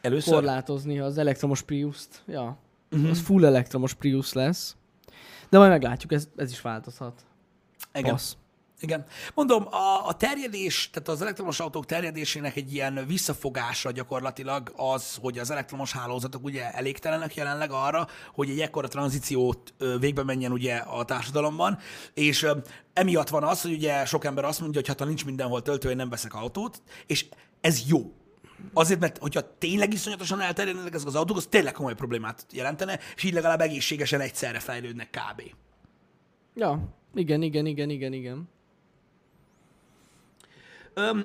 Először? korlátozni az elektromos Prius-t. Ja. Uh-huh. Az full elektromos Prius lesz. De majd meglátjuk, ez, ez is változhat. Igen. Passz. Igen. Mondom, a, a terjedés, tehát az elektromos autók terjedésének egy ilyen visszafogása gyakorlatilag az, hogy az elektromos hálózatok ugye elégtelenek jelenleg arra, hogy egy ekkora tranzíciót végbe menjen ugye a társadalomban, és emiatt van az, hogy ugye sok ember azt mondja, hogy hát ha nincs mindenhol töltő, én nem veszek autót, és ez jó. Azért, mert hogyha tényleg iszonyatosan elterjednek ezek az autók, az tényleg komoly problémát jelentene, és így legalább egészségesen egyszerre fejlődnek kb. Ja, igen, igen, igen, igen, igen.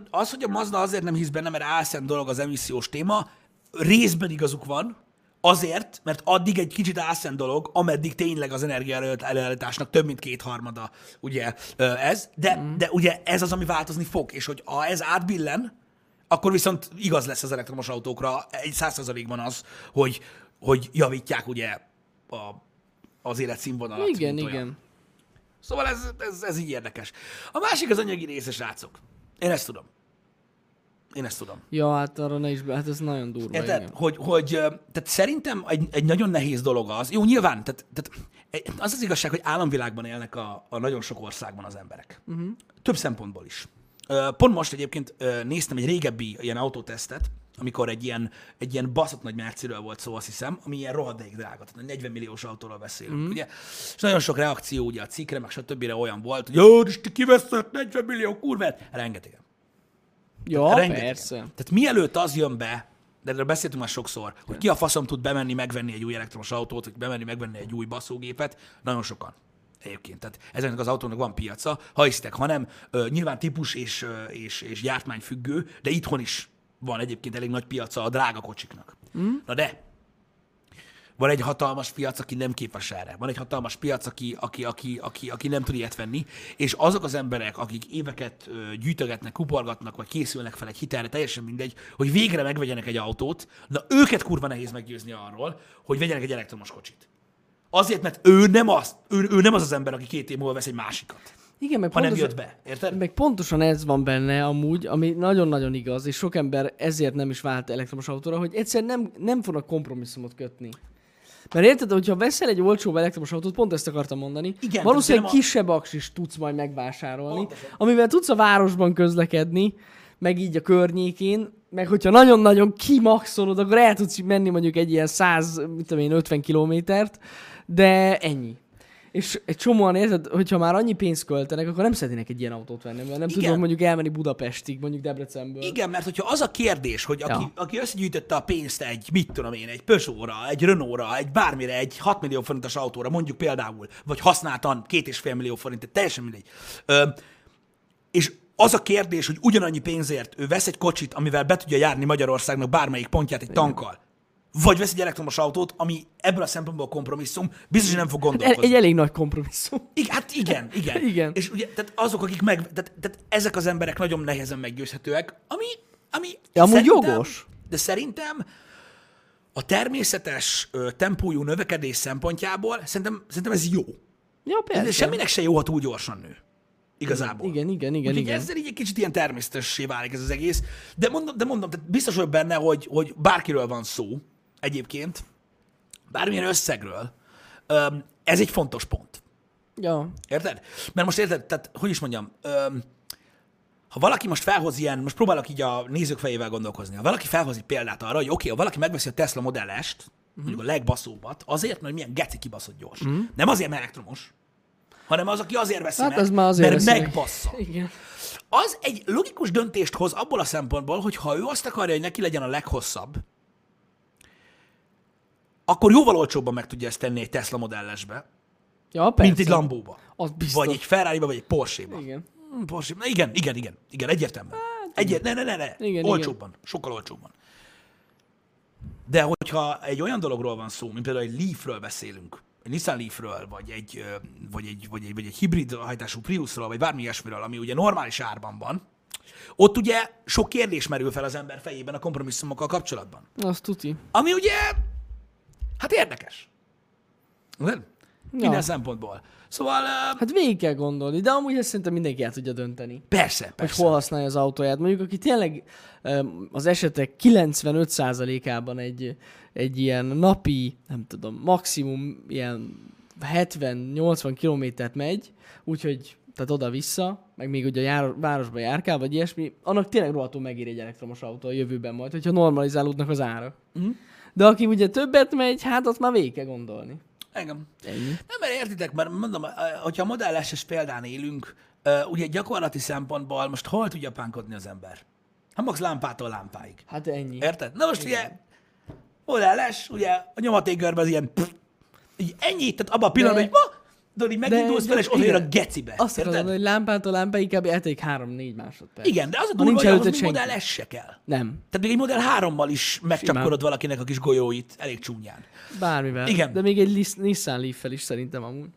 Az, hogy a Mazda azért nem hisz benne, mert álszent dolog az emissziós téma, részben igazuk van, azért, mert addig egy kicsit álszent dolog, ameddig tényleg az energia előállításnak több mint kétharmada ugye ez, de, mm. de ugye ez az, ami változni fog, és hogy ha ez átbillen, akkor viszont igaz lesz az elektromos autókra, egy százszerzalékban az, hogy, hogy javítják ugye a, az életszínvonalat. Igen, mint olyan. igen. Szóval ez, ez, ez így érdekes. A másik az anyagi része, srácok. Én ezt tudom. Én ezt tudom. Ja, hát arra ne is be, hát ez nagyon durva. Érted? igen. Hogy, hogy tehát szerintem egy, egy nagyon nehéz dolog az. Jó, nyilván, tehát, tehát az az igazság, hogy államvilágban élnek a, a nagyon sok országban az emberek. Uh-huh. Több szempontból is. Pont most egyébként néztem egy régebbi ilyen autótesztet, amikor egy ilyen, egy ilyen baszott nagy Merciről volt szó, azt hiszem, ami ilyen rohadék drága, tehát 40 milliós autóról beszélünk, mm. ugye? És nagyon sok reakció ugye a cikkre, meg stb. olyan volt, hogy jó, és ti kiveszed 40 millió kurvát? Rengetegen. Ja, Rengetegen. persze. Tehát mielőtt az jön be, de erről beszéltünk már sokszor, hogy ki a faszom tud bemenni, megvenni egy új elektromos autót, vagy bemenni, megvenni egy új baszógépet, nagyon sokan. Egyébként. Tehát ezeknek az autónak van piaca, ha hiszitek, ha nem, nyilván típus és, és, és gyártmány függő, de itthon is van egyébként elég nagy piaca a drága kocsiknak. Mm. Na de, van egy hatalmas piac, aki nem képes erre. Van egy hatalmas piac, aki, aki, aki, aki, aki nem tud ilyet venni, és azok az emberek, akik éveket gyűjtögetnek, kuporgatnak, vagy készülnek fel egy hitelre, teljesen mindegy, hogy végre megvegyenek egy autót, na őket kurva nehéz meggyőzni arról, hogy vegyenek egy elektromos kocsit. Azért, mert ő nem az, ő, ő nem az az ember, aki két év múlva vesz egy másikat, Igen, meg ha nem pontosan, jött be. Érted? meg pontosan ez van benne amúgy, ami nagyon-nagyon igaz, és sok ember ezért nem is vált elektromos autóra, hogy egyszerűen nem, nem fognak kompromisszumot kötni. Mert érted, hogyha veszel egy olcsóbb elektromos autót, pont ezt akartam mondani, Igen, valószínűleg nem a- kisebb aksis tudsz majd megvásárolni, Pontosan. amivel tudsz a városban közlekedni, meg így a környékén, meg hogyha nagyon-nagyon kimaxolod, akkor el tudsz menni mondjuk egy ilyen 100, mit tudom én, 50 kilométert, de ennyi. És egy csomóan érted, hogyha már annyi pénzt költenek, akkor nem szeretnének egy ilyen autót venni, mert nem Igen. tudom mondjuk elmenni Budapestig, mondjuk Debrecenből. Igen, mert hogyha az a kérdés, hogy aki, Ja. aki összegyűjtötte a pénzt egy, mit tudom én, egy Peugeot-ra, egy Renault-ra, egy bármire, egy 6 millió forintos autóra, mondjuk például, vagy használtan 2,5 millió forint, teljesen mindegy. Ö, és az a kérdés, hogy ugyanannyi pénzért ő vesz egy kocsit, amivel be tudja járni Magyarországnak bármelyik pontját egy tankkal, vagy vesz egy elektromos autót, ami ebből a szempontból kompromisszum, biztos, hogy nem fog El, gondolkozni. egy elég nagy kompromisszum. Igen, hát igen, igen. [laughs] Igen. És ugye, tehát azok, akik meg, tehát, tehát ezek az emberek nagyon nehezen meggyőzhetőek, ami, ami Ja, amúgy jogos. De szerintem a természetes ö, tempójú növekedés szempontjából szerintem, szerintem ez jó. Ja, De persze. semminek se jó, ha túl gyorsan nő. Igazából. Igen, igen, igen, Úgyhogy igen. ezzel így egy kicsit ilyen természetessé válik ez az egész. De mondom, de mondom tehát biztos vagyok benne, hogy, hogy bárkiről van szó egyébként, bármilyen összegről, öm, ez egy fontos pont. Ja. Érted? Mert most érted, tehát hogy is mondjam, öm, ha valaki most felhoz ilyen, most próbálok így a nézők fejével gondolkozni, ha valaki felhoz egy példát arra, hogy oké, okay, ha valaki megveszi a Tesla Model S-t, mondjuk a legbaszóbbat, azért, mert milyen geci kibaszott gyors. Nem azért, mert elektromos, hanem az, aki azért veszi Hát meg, az már azért mert veszi meg. megbassza. Igen. Az egy logikus döntést hoz abból a szempontból, hogy ha ő azt akarja, hogy neki legyen a leghosszabb, akkor jóval olcsóbban meg tudja ezt tenni egy Tesla Model S-be, Ja, persze. mint egy Lambóba. Az biztos. Vagy egy Ferrari-ba, vagy egy Porsche-ba. Igen. Hmm, Porsche. Na igen, igen, igen, igen, egyértelműen. Egyért, ne, ne, ne, ne. Hát, Igen, olcsóbban, sokkal olcsóbban. De hogyha egy olyan dologról van szó, mint például egy Leafről beszélünk, egy Nissan Leafről, vagy egy, vagy egy, vagy egy, vagy egy hibrid hajtású Priusról, vagy bármi ilyesmiről, ami ugye normális árban van, ott ugye sok kérdés merül fel az ember fejében a kompromisszumokkal kapcsolatban. Azt tuti. Ami ugye, hát érdekes. Nem? Minden Ja. szempontból. Szóval, ö, Hát végig kell gondolni, de amúgy ezt szerintem mindenki el tudja dönteni. persze, hogy persze. hol használja az autóját. Mondjuk, aki tényleg az esetek 95%-ában egy, egy ilyen napi, nem tudom, maximum ilyen 70-80 kilométert megy, úgyhogy tehát oda-vissza, meg még ugye a jár, városba járkál, vagy ilyesmi, annak tényleg rohadtul megér egy elektromos autó a jövőben majd, hogyha normalizálódnak az árak. Mhm. De aki ugye többet megy, hát azt már végig kell gondolni. Engem. Ennyi. Nem, mert értitek, mert mondom, hogyha a Model S-es példán élünk, ugye gyakorlati szempontból most hol tud japánkodni az ember? Hát max lámpától lámpáig. Hát ennyi. Érted? Na most ugye Model S, ugye a nyomatékgörbe az ilyen pff, így ennyi, tehát abban a pillanatban, De- hogy ma, tudod, így megindulsz de- vele, és oda jön a gecibe. Azt érted? akarom, hogy lámpától lámpáig inkább eltelik 3-4 másodperc. Igen, de az a durva, hogy ahhoz előtted még senki. Model S se kell. Nem. Tehát még egy Model 3-mal is megcsapkodod valakinek a kis golyóit, elég csúnyán. Bármivel. Igen. De még egy Nissan Leaf-fel is szerintem amúgy.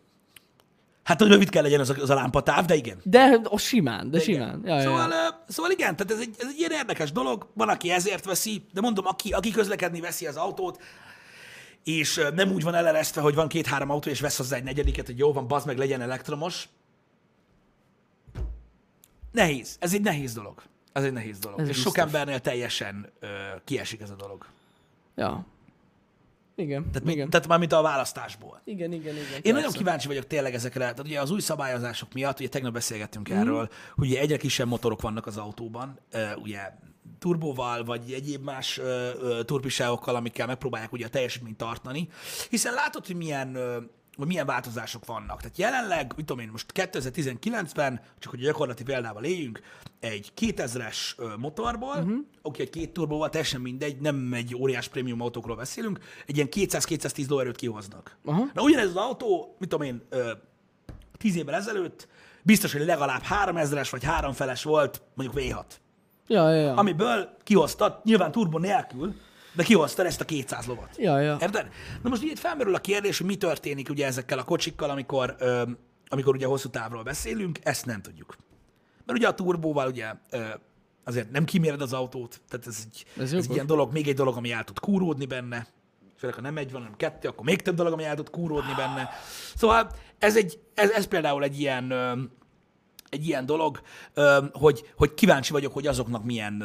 Hát, hogy rövid kell legyen az a, az a lámpatáv, de igen. De a simán, de simán. Ja, Szóval, ja. szóval igen, tehát ez egy, ez egy ilyen érdekes dolog, van, aki ezért veszi, de mondom, aki, aki közlekedni veszi az autót, és nem úgy van eleresztve, hogy van két-három autó, és vesz hozzá egy negyediket, hogy jó van, bazd meg, legyen elektromos. Nehéz. Ez egy nehéz dolog. Ez egy nehéz dolog. Ez és sok biztos. embernél teljesen ö, kiesik ez a dolog. ja. Igen, Tehát, igen. mi, tehát már mint a választásból. Igen, igen, igen. Én nagyon kíváncsi vagyok tényleg ezekre, tehát ugye az új szabályozások miatt, ugye tegnap beszélgettünk mm. erről, hogy ugye egyre kisebb motorok vannak az autóban, ugye turbóval, vagy egyéb más ö, ö, turbiságokkal, amikkel megpróbálják ugye a teljesítményt tartani, hiszen látod, hogy milyen, ö, hogy milyen változások vannak. Tehát jelenleg, mit tudom én, most 2019-ben, csak hogy gyakorlati példával éljünk, egy 2000-es ö, motorból, uh-huh. oké, egy két turbóval, teljesen mindegy, nem egy óriás prémium autókról beszélünk, egy ilyen 200-210 lóerőt kihoznak. Aha. Na ugyanez az autó, mit tudom én, ö, 10 évvel ezelőtt, biztos, hogy legalább 3000-es vagy háromfeles volt, mondjuk V6. Ja, ja, ja. Amiből kihoztad, nyilván turbo nélkül, de kihoztad ezt a 200 lovat. Ja, ja. Érted? Na most ugye itt felmerül a kérdés, hogy mi történik ugye ezekkel a kocsikkal, amikor, ö, amikor ugye hosszú távról beszélünk, ezt nem tudjuk. Mert ugye a turbóval ugye ö, azért nem kiméred az autót, tehát ez egy, Ez ez, egy ilyen dolog, még egy dolog, ami el tud kúródni benne, főleg ha nem egy van, hanem kettő, akkor még több dolog, ami el tud kúródni benne. Szóval ez, egy, ez, ez például egy ilyen, egy ilyen dolog, hogy, hogy kíváncsi vagyok, hogy azoknak milyen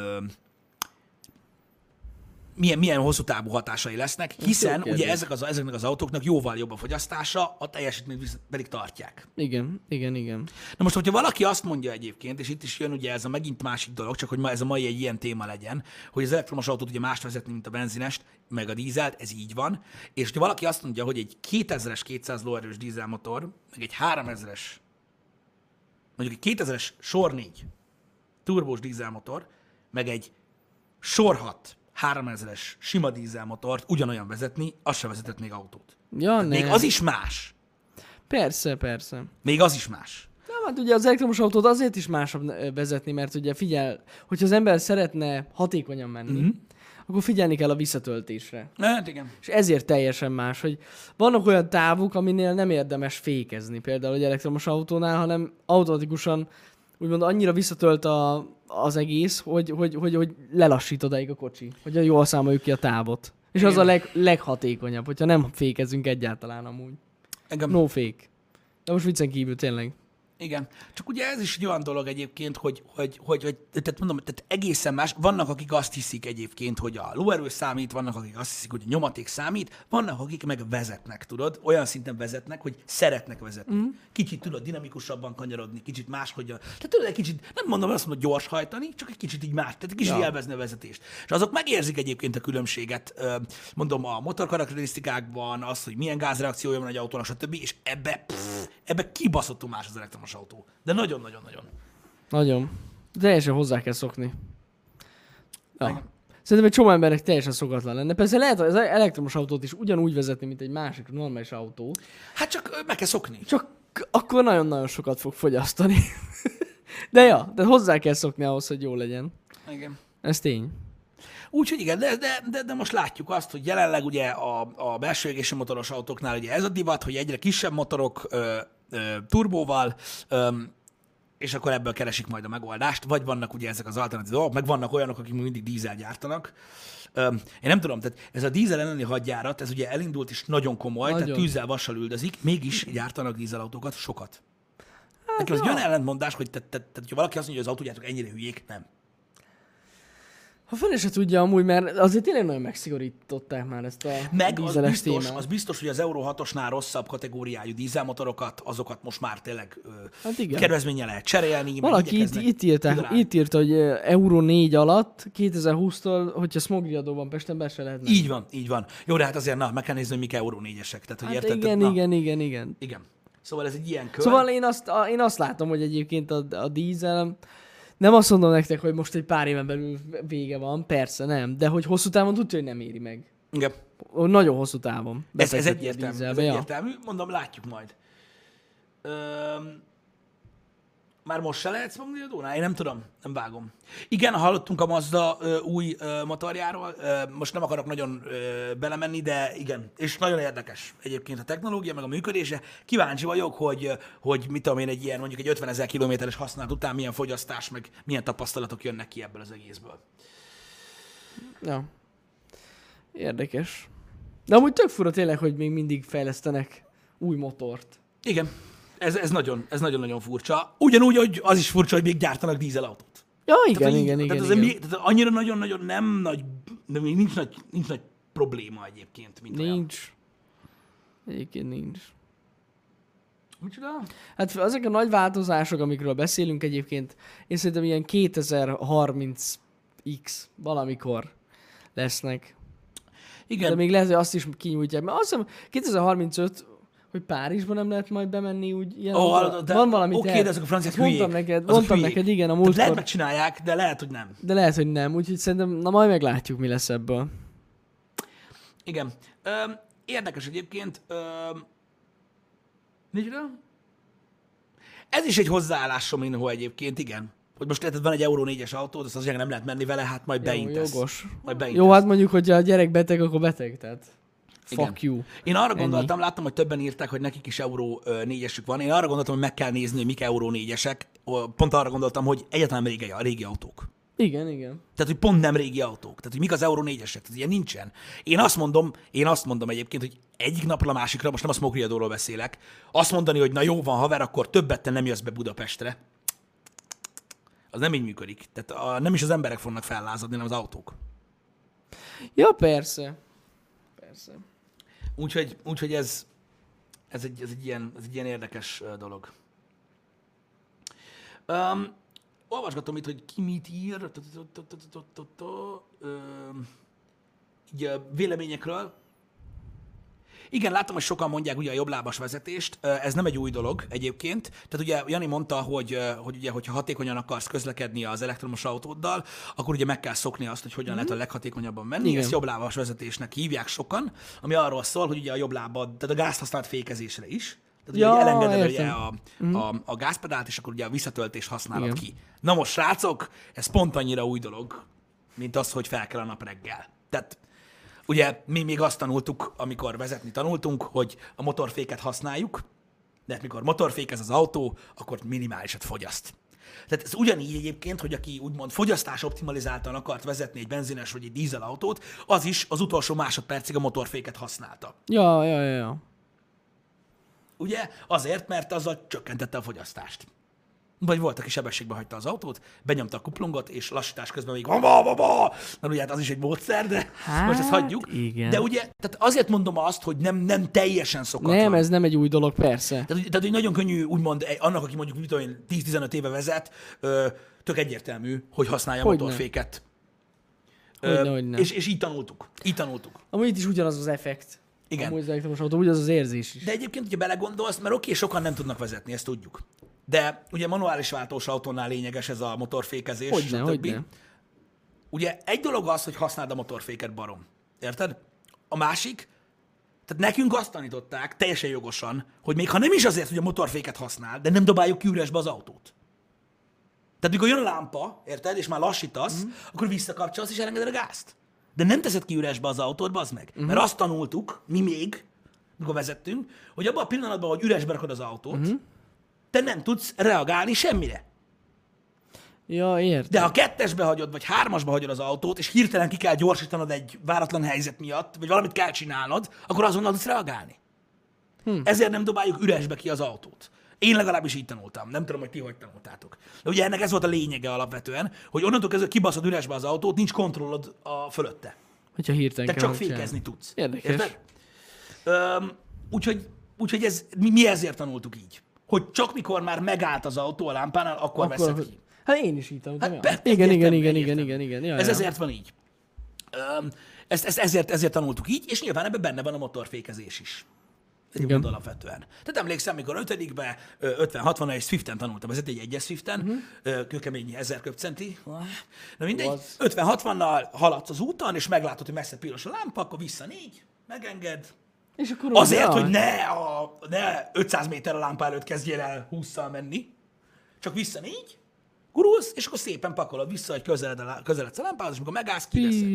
milyen, milyen hosszú távú hatásai lesznek, hiszen kérdés. ugye ezek az, ezeknek az autóknak jóval jobb a fogyasztása, a teljesítményt pedig tartják. Igen, igen, igen. Na most, hogyha valaki azt mondja egyébként, és itt is jön ugye ez a megint másik dolog, csak hogy ma ez a mai egy ilyen téma legyen, hogy az elektromos autót ugye mást vezetni, mint a benzinest, meg a dízelt, ez így van, és hogyha valaki azt mondja, hogy egy 2000-es 200 lóerős dízelmotor, meg egy 3000-es, mondjuk egy 2000-es sor 4 turbós dízelmotor, meg egy sor 6 3000-es sima dízelmotort ugyanolyan vezetni, az se vezetett még autót. Ja, Még az is más. Persze, persze. Még az is más. Nem, hát ugye az elektromos autót azért is másabb vezetni, mert ugye figyel, hogyha az ember szeretne hatékonyan menni, mm-hmm. Akkor figyelni kell a visszatöltésre. Hát igen. És ezért teljesen más, hogy vannak olyan távok, aminél nem érdemes fékezni, például egy elektromos autónál, hanem automatikusan úgymond annyira visszatölt a, az egész, hogy, hogy, hogy, hogy lelassít odáig a kocsi, hogy jól számoljuk ki a távot. És az Igen. a leg, leghatékonyabb, hogyha nem fékezünk egyáltalán amúgy. Engem, No fake. De most viccen kívül tényleg. Igen. Csak ugye ez is egy olyan dolog egyébként, hogy, hogy, hogy, hogy tehát mondom, tehát egészen más. Vannak, akik azt hiszik egyébként, hogy a lóerő számít, vannak, akik azt hiszik, hogy a nyomaték számít, vannak, akik meg vezetnek, tudod, olyan szinten vezetnek, hogy szeretnek vezetni. Mm. Kicsit tudod dinamikusabban kanyarodni, kicsit máshogyan. Tehát tudod, egy kicsit, nem mondom azt, hogy gyors hajtani, csak egy kicsit így más, tehát egy kicsit Ja. élvezni a vezetést. És azok megérzik egyébként a különbséget, mondom, a motorkarakterisztikákban, az, hogy milyen gázreakciója van egy autónak, stb. És ebbe, pff, ebbe kibaszottul más az elektromos autó. De nagyon-nagyon-nagyon. Nagyon. Teljesen hozzá kell szokni. Ja. Igen. Szerintem egy csomó embernek teljesen szokatlan lenne. Persze lehet az elektromos autót is ugyanúgy vezetni, mint egy másik normális autó, Hát csak meg kell szokni. csak akkor nagyon-nagyon sokat fog fogyasztani. [laughs] de ja, de hozzá kell szokni ahhoz, hogy jó legyen. Igen. Ez tény. Úgyhogy igen, de, de, de, de, most látjuk azt, hogy jelenleg ugye a, a belső motoros autóknál ugye ez a divat, hogy egyre kisebb motorok ö, ö, turbóval, ö, és akkor ebből keresik majd a megoldást, vagy vannak ugye ezek az alternatív dolgok, meg vannak olyanok, akik mindig dízel gyártanak. Én nem tudom, tehát ez a dízel elleni hadjárat, ez ugye elindult is nagyon komoly, nagyon. tehát tűzzel vassal üldözik, mégis gyártanak dízelautókat sokat. Nekem ez ja. egy olyan ellentmondás, hogy te, te, te, hogyha valaki azt mondja, hogy az autógyártók ennyire hülyék, nem. Ha fel se tudja amúgy, mert azért tényleg nagyon megszigorították már ezt a Meg az biztos, témát. az biztos, hogy az Euro 6-osnál rosszabb kategóriájú dízelmotorokat, azokat most már tényleg Hát igen. kedvezménye lehet cserélni. Valaki itt, itt, írta, itt írta, hogy ö, Euró 4 alatt 2020-tól, hogyha smogriadó van Pesten, be se lehet menni. Így van, így van. Jó, de hát azért na, meg kell nézni, hogy mik Euro 4-esek. Tehát, hogy Hát érted? igen, na, igen, igen, igen. igen. Szóval ez egy ilyen kör. Szóval én azt, a, én azt látom, hogy egyébként a, a dízel, nem azt mondom nektek, hogy most egy pár éven belül vége van, persze nem, de hogy hosszú távon tudja, hogy nem éri meg. igen. Nagyon hosszú távon. Ez, ez egyértelmű, ez dízelbe, ja. egyértelmű. Mondom, látjuk majd. Öm, már most se lehet smogriadónál? Én nem tudom, nem vágom. Igen, hallottunk a Mazda ö, új ö, motorjáról, ö, most nem akarok nagyon ö, belemenni, de igen, és nagyon érdekes egyébként a technológia, meg a működése. Kíváncsi vagyok, hogy, hogy mit tudom én, egy ilyen mondjuk egy 50 ezer kilométeres használat után milyen fogyasztás, meg milyen tapasztalatok jönnek ki ebből az egészből. Ja. Érdekes. De amúgy tök fura tényleg, hogy még mindig fejlesztenek új motort. Igen, ez, ez nagyon, ez nagyon-nagyon furcsa. Ugyanúgy, hogy az is furcsa, hogy még gyártanak dízelautót. Ja, igen, Tehát, igen, így- igen, tehát, igen. Mi, tehát annyira nagyon-nagyon nem nagy, de még nincs nagy, nincs nagy probléma egyébként, mint olyan. Nincs. Egyébként nincs. Micsoda? Hát ezek a nagy változások, amikről beszélünk egyébként, én szerintem ilyen 2030x valamikor lesznek. Igen, De még lehet, hogy azt is kinyújtják. Mert azt hiszem 2035, hogy Párizsban nem lehet majd bemenni úgy ilyen. Hallod, de- van valami oké, terv. de azok a franciák mondtam hülyék. neked, Azok mondtam hülyék. neked, igen, a Tehát lehet múltkor. megcsinálják, de lehet, hogy nem. De lehet, hogy nem. Úgyhogy szerintem, na majd meglátjuk, mi lesz ebből. Igen. Öm, érdekes egyébként. Öm, micsoda? Ez is egy hozzáállásom mindenhol egyébként, igen. Hogy most érted, van egy Euró 4-es autó, azt azért nem lehet menni vele, hát majd Jó, beintesz. jogos. Majd beintesz. Jó, hát mondjuk, hogyha a gyerek beteg, akkor beteg, tehát Igen. fuck you. Én arra Ennyi. gondoltam, láttam, hogy többen írták, hogy nekik is Euró 4-esük van. Én arra gondoltam, hogy meg kell nézni, hogy mik Euró 4-esek. Pont arra gondoltam, hogy egyáltalán régi, a régi autók. Igen, igen. Tehát, hogy pont nem régi autók. Tehát, hogy mik az Euro 4-esek. Tehát, ilyen nincsen. Én azt mondom, én azt mondom egyébként, hogy egyik napra a másikra, most nem a Smoke Riadóról beszélek, azt mondani, hogy na jó van, haver, akkor többet te nem jössz be Budapestre. Az nem így működik. Tehát a, nem is az emberek fognak fellázadni, hanem az autók. Ja, persze. Persze. Úgyhogy, úgyhogy ez, ez, egy, ez, egy ilyen, ez egy ilyen érdekes dolog. Um, olvasgatom itt, hogy ki mit ír. Így a véleményekről. Igen, látom, hogy sokan mondják ugye a jobblábas vezetést. Ez nem egy új dolog egyébként. Tehát ugye Jani mondta, hogy, hogy ugye, hogyha hatékonyan akarsz közlekedni az elektromos autóddal, akkor ugye meg kell szokni azt, hogy hogyan lehet a leghatékonyabban menni. Igen. Ezt jobblábas vezetésnek hívják sokan, ami arról szól, hogy ugye a jobb lábad, tehát a gázt használt fékezésre is. Tehát ugye, Ja, hogy elengeded ugye a, a, a gázpedált, és akkor ugye a visszatöltés használod Igen. ki. Na most, srácok, ez pont annyira új dolog, mint az, hogy fel kell a nap reggel. Tehát ugye mi még azt tanultuk, amikor vezetni tanultunk, hogy a motorféket használjuk, de hát mikor motorfékez az autó, akkor minimálisat fogyaszt. Tehát ez ugyanígy egyébként, hogy aki úgymond fogyasztás optimalizáltan akart vezetni egy benzines vagy egy dízel autót, az is az utolsó másodpercig a motorféket használta. Ja, ja, ja, ja. Ugye? Azért, mert azzal csökkentette a fogyasztást. Vagy volt, aki sebességbe hagyta az autót, benyomta a kuplungot, és lassítás közben még baba, baba, mert ugye hát az is egy módszer, de hát, most ezt hagyjuk. igen. De ugye, tehát azért mondom azt, hogy nem, nem teljesen szokatlan. Nem, ez nem egy új dolog, persze. Tehát, tehát, hogy nagyon könnyű, úgymond, annak, aki mondjuk mit tudom én, 10-15 éve vezet, ö, tök egyértelmű, hogy használja a motorféket. Hogyne, hogyne. és, és így tanultuk. Így tanultuk. Amúgy itt is ugyanaz az effekt. Igen. Amúgy az elektromos autó, ugyanaz az érzés is. De egyébként, hogyha belegondolsz, mert oké, sokan nem tudnak vezetni, ezt tudjuk. De ugye manuális váltós autónál lényeges ez a motorfékezés, Hogyne, stb. hogyne. Ugye egy dolog az, hogy használd a motorféket barom. Érted? A másik, tehát nekünk azt tanították, teljesen jogosan, hogy még ha nem is azért, hogy a motorféket használ, de nem dobáljuk ki üresbe az autót. Tehát mikor jön a lámpa, érted, és már lassítasz, mm. akkor visszakapcsolsz és elengeded a gázt. De nem teszed ki üresbe az autót, bazd meg. Mm. Mert azt tanultuk, mi még, mikor vezettünk, hogy abban a pillanatban, hogy üresbe rakod az autót, mm. Te nem tudsz reagálni semmire. Ja, értem. De ha kettesbe hagyod, vagy hármasba hagyod az autót, és hirtelen ki kell gyorsítanod egy váratlan helyzet miatt, vagy valamit kell csinálnod, akkor azonnal tudsz reagálni. Hm. Ezért nem dobáljuk üresbe ki az autót. Én legalábbis így tanultam. Nem tudom, hogy ti hogy tanultátok. De ugye ennek ez volt a lényege alapvetően, hogy onnantól kezdve kibaszod üresbe az autót, nincs kontrollod a fölötte. Hogyha hirtelen Te csak fékezni tudsz. Érdekes. Érted? Öm, úgyhogy, úgyhogy ez, mi, mi ezért tanultuk így. Hogy csak mikor már megállt az autó a lámpánál, akkor, akkor veszed ki. Hát én is így tanultam. Hát ja. igen, igen, igen, igen, igen, igen. Ja, Ez ezért van így. Ezt, ezt ezért, ezért tanultuk így, és nyilván ebben benne van a motorfékezés is. Egyébként Igen. alapvetően. Tehát emlékszem, mikor ötödikbe, 50-60 és Swiften tanultam, ez egy egyes Swiften, uh-huh. kőkemény 1000 köbcenti. Na mindegy, Az. 50-60-nal haladsz az úton, és meglátod, hogy messze piros a lámpa, akkor vissza négy, megenged. És akkor Azért, hogy ne, a, ne 500 méter a lámpa előtt kezdjél el 20-szal menni, csak vissza négy, gurulsz, és akkor szépen pakolod vissza, hogy közeled a, közeledsz a lámpához, és amikor megállsz, kiveszed.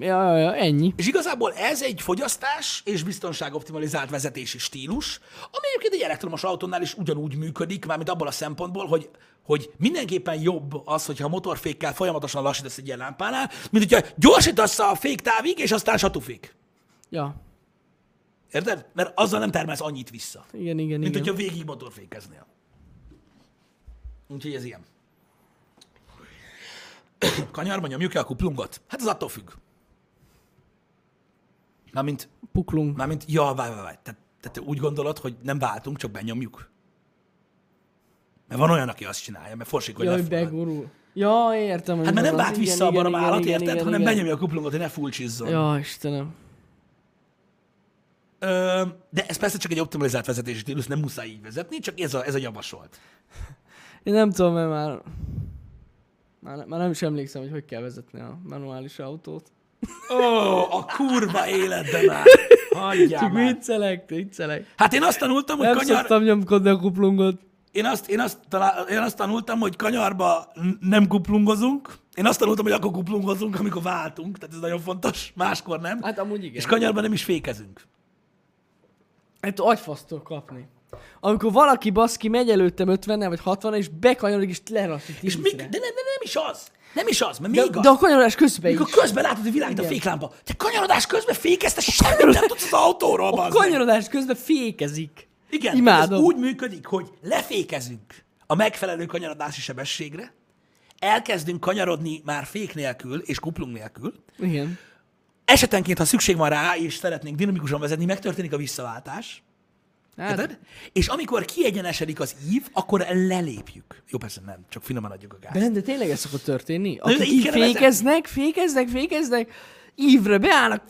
Ja, ja, ja, ennyi. És igazából ez egy fogyasztás és biztonságoptimalizált vezetési stílus, ami egyébként egy elektromos autónál is ugyanúgy működik, mármint abból a szempontból, hogy, hogy mindenképpen jobb az, hogyha a motorfékkel folyamatosan lassítasz egy ilyen lámpánál, mint hogyha gyorsítasz a féktávig, és aztán satufék. Ja. Érted? Mert azzal nem termelsz annyit vissza, Igen, igen, mint igen. hogyha végig motorfékeznél. Úgyhogy ez ilyen. [coughs] Kanyarba nyomjuk-e a kuplungot? Hát az attól függ. Mármint Puklunk. Mármint, ja, várj, várj, várj. Tehát, tehát te úgy gondolod, hogy nem váltunk, csak benyomjuk? Mert van olyan, aki azt csinálja, mert forsik, hogy Ja, hogy lefogad. begurul. Ja, értem. Hát mert nem vált vissza a igen, barom igen, állat, igen, érted? igen, hanem igen. benyomja a kuplungot, hogy ne fulcsizzon. Ja, Istenem. De ez persze csak egy optimalizált vezetési stílus, nem muszáj így vezetni, csak ez a, ez a javasolt. [laughs] Én nem tudom, mert már... Már, már nem is emlékszem, hogy hogy kell vezetni a manuális autót. Ó, a kurva életben már! [laughs] Hagyjál Csak már. viccelek, viccelek. Hát én azt tanultam, hogy Nem kanyar... szoktam nyomkodni a kuplungot. Én azt, én, azt talál, én azt tanultam, hogy kanyarba nem kuplungozunk. Én azt tanultam, hogy akkor kuplungozunk, amikor váltunk, tehát ez nagyon fontos, máskor nem. Hát amúgy igen. És kanyarban nem is fékezünk. Hát agyfasztól kapni. Amikor valaki baszki megy előttem 50 vagy 60 és bekanyarodik és lerassít És mik, de nem, de nem is az. Nem is az, mert De, még az. de a kanyarodás közben Mikor is. közben látod, hogy világít a féklámpa. Te kanyarodás közben fékezz, te semmit nem tudsz az autóról, A bazd meg. kanyarodás közben fékezik. Igen, Imádom. ez úgy működik, hogy lefékezünk a megfelelő kanyarodási sebességre, elkezdünk kanyarodni már fék nélkül és kuplung nélkül, Igen. Esetenként, ha szükség van rá, és szeretnénk dinamikusan vezetni, megtörténik a visszaváltás, Hát, Érted? És amikor kiegyenesedik az ív, akkor lelépjük. Jó, persze nem, csak finoman adjuk a gázt. de, de tényleg ez szokott történni? de Akik így így fékeznek, fékeznek, fékeznek, ívre beállnak,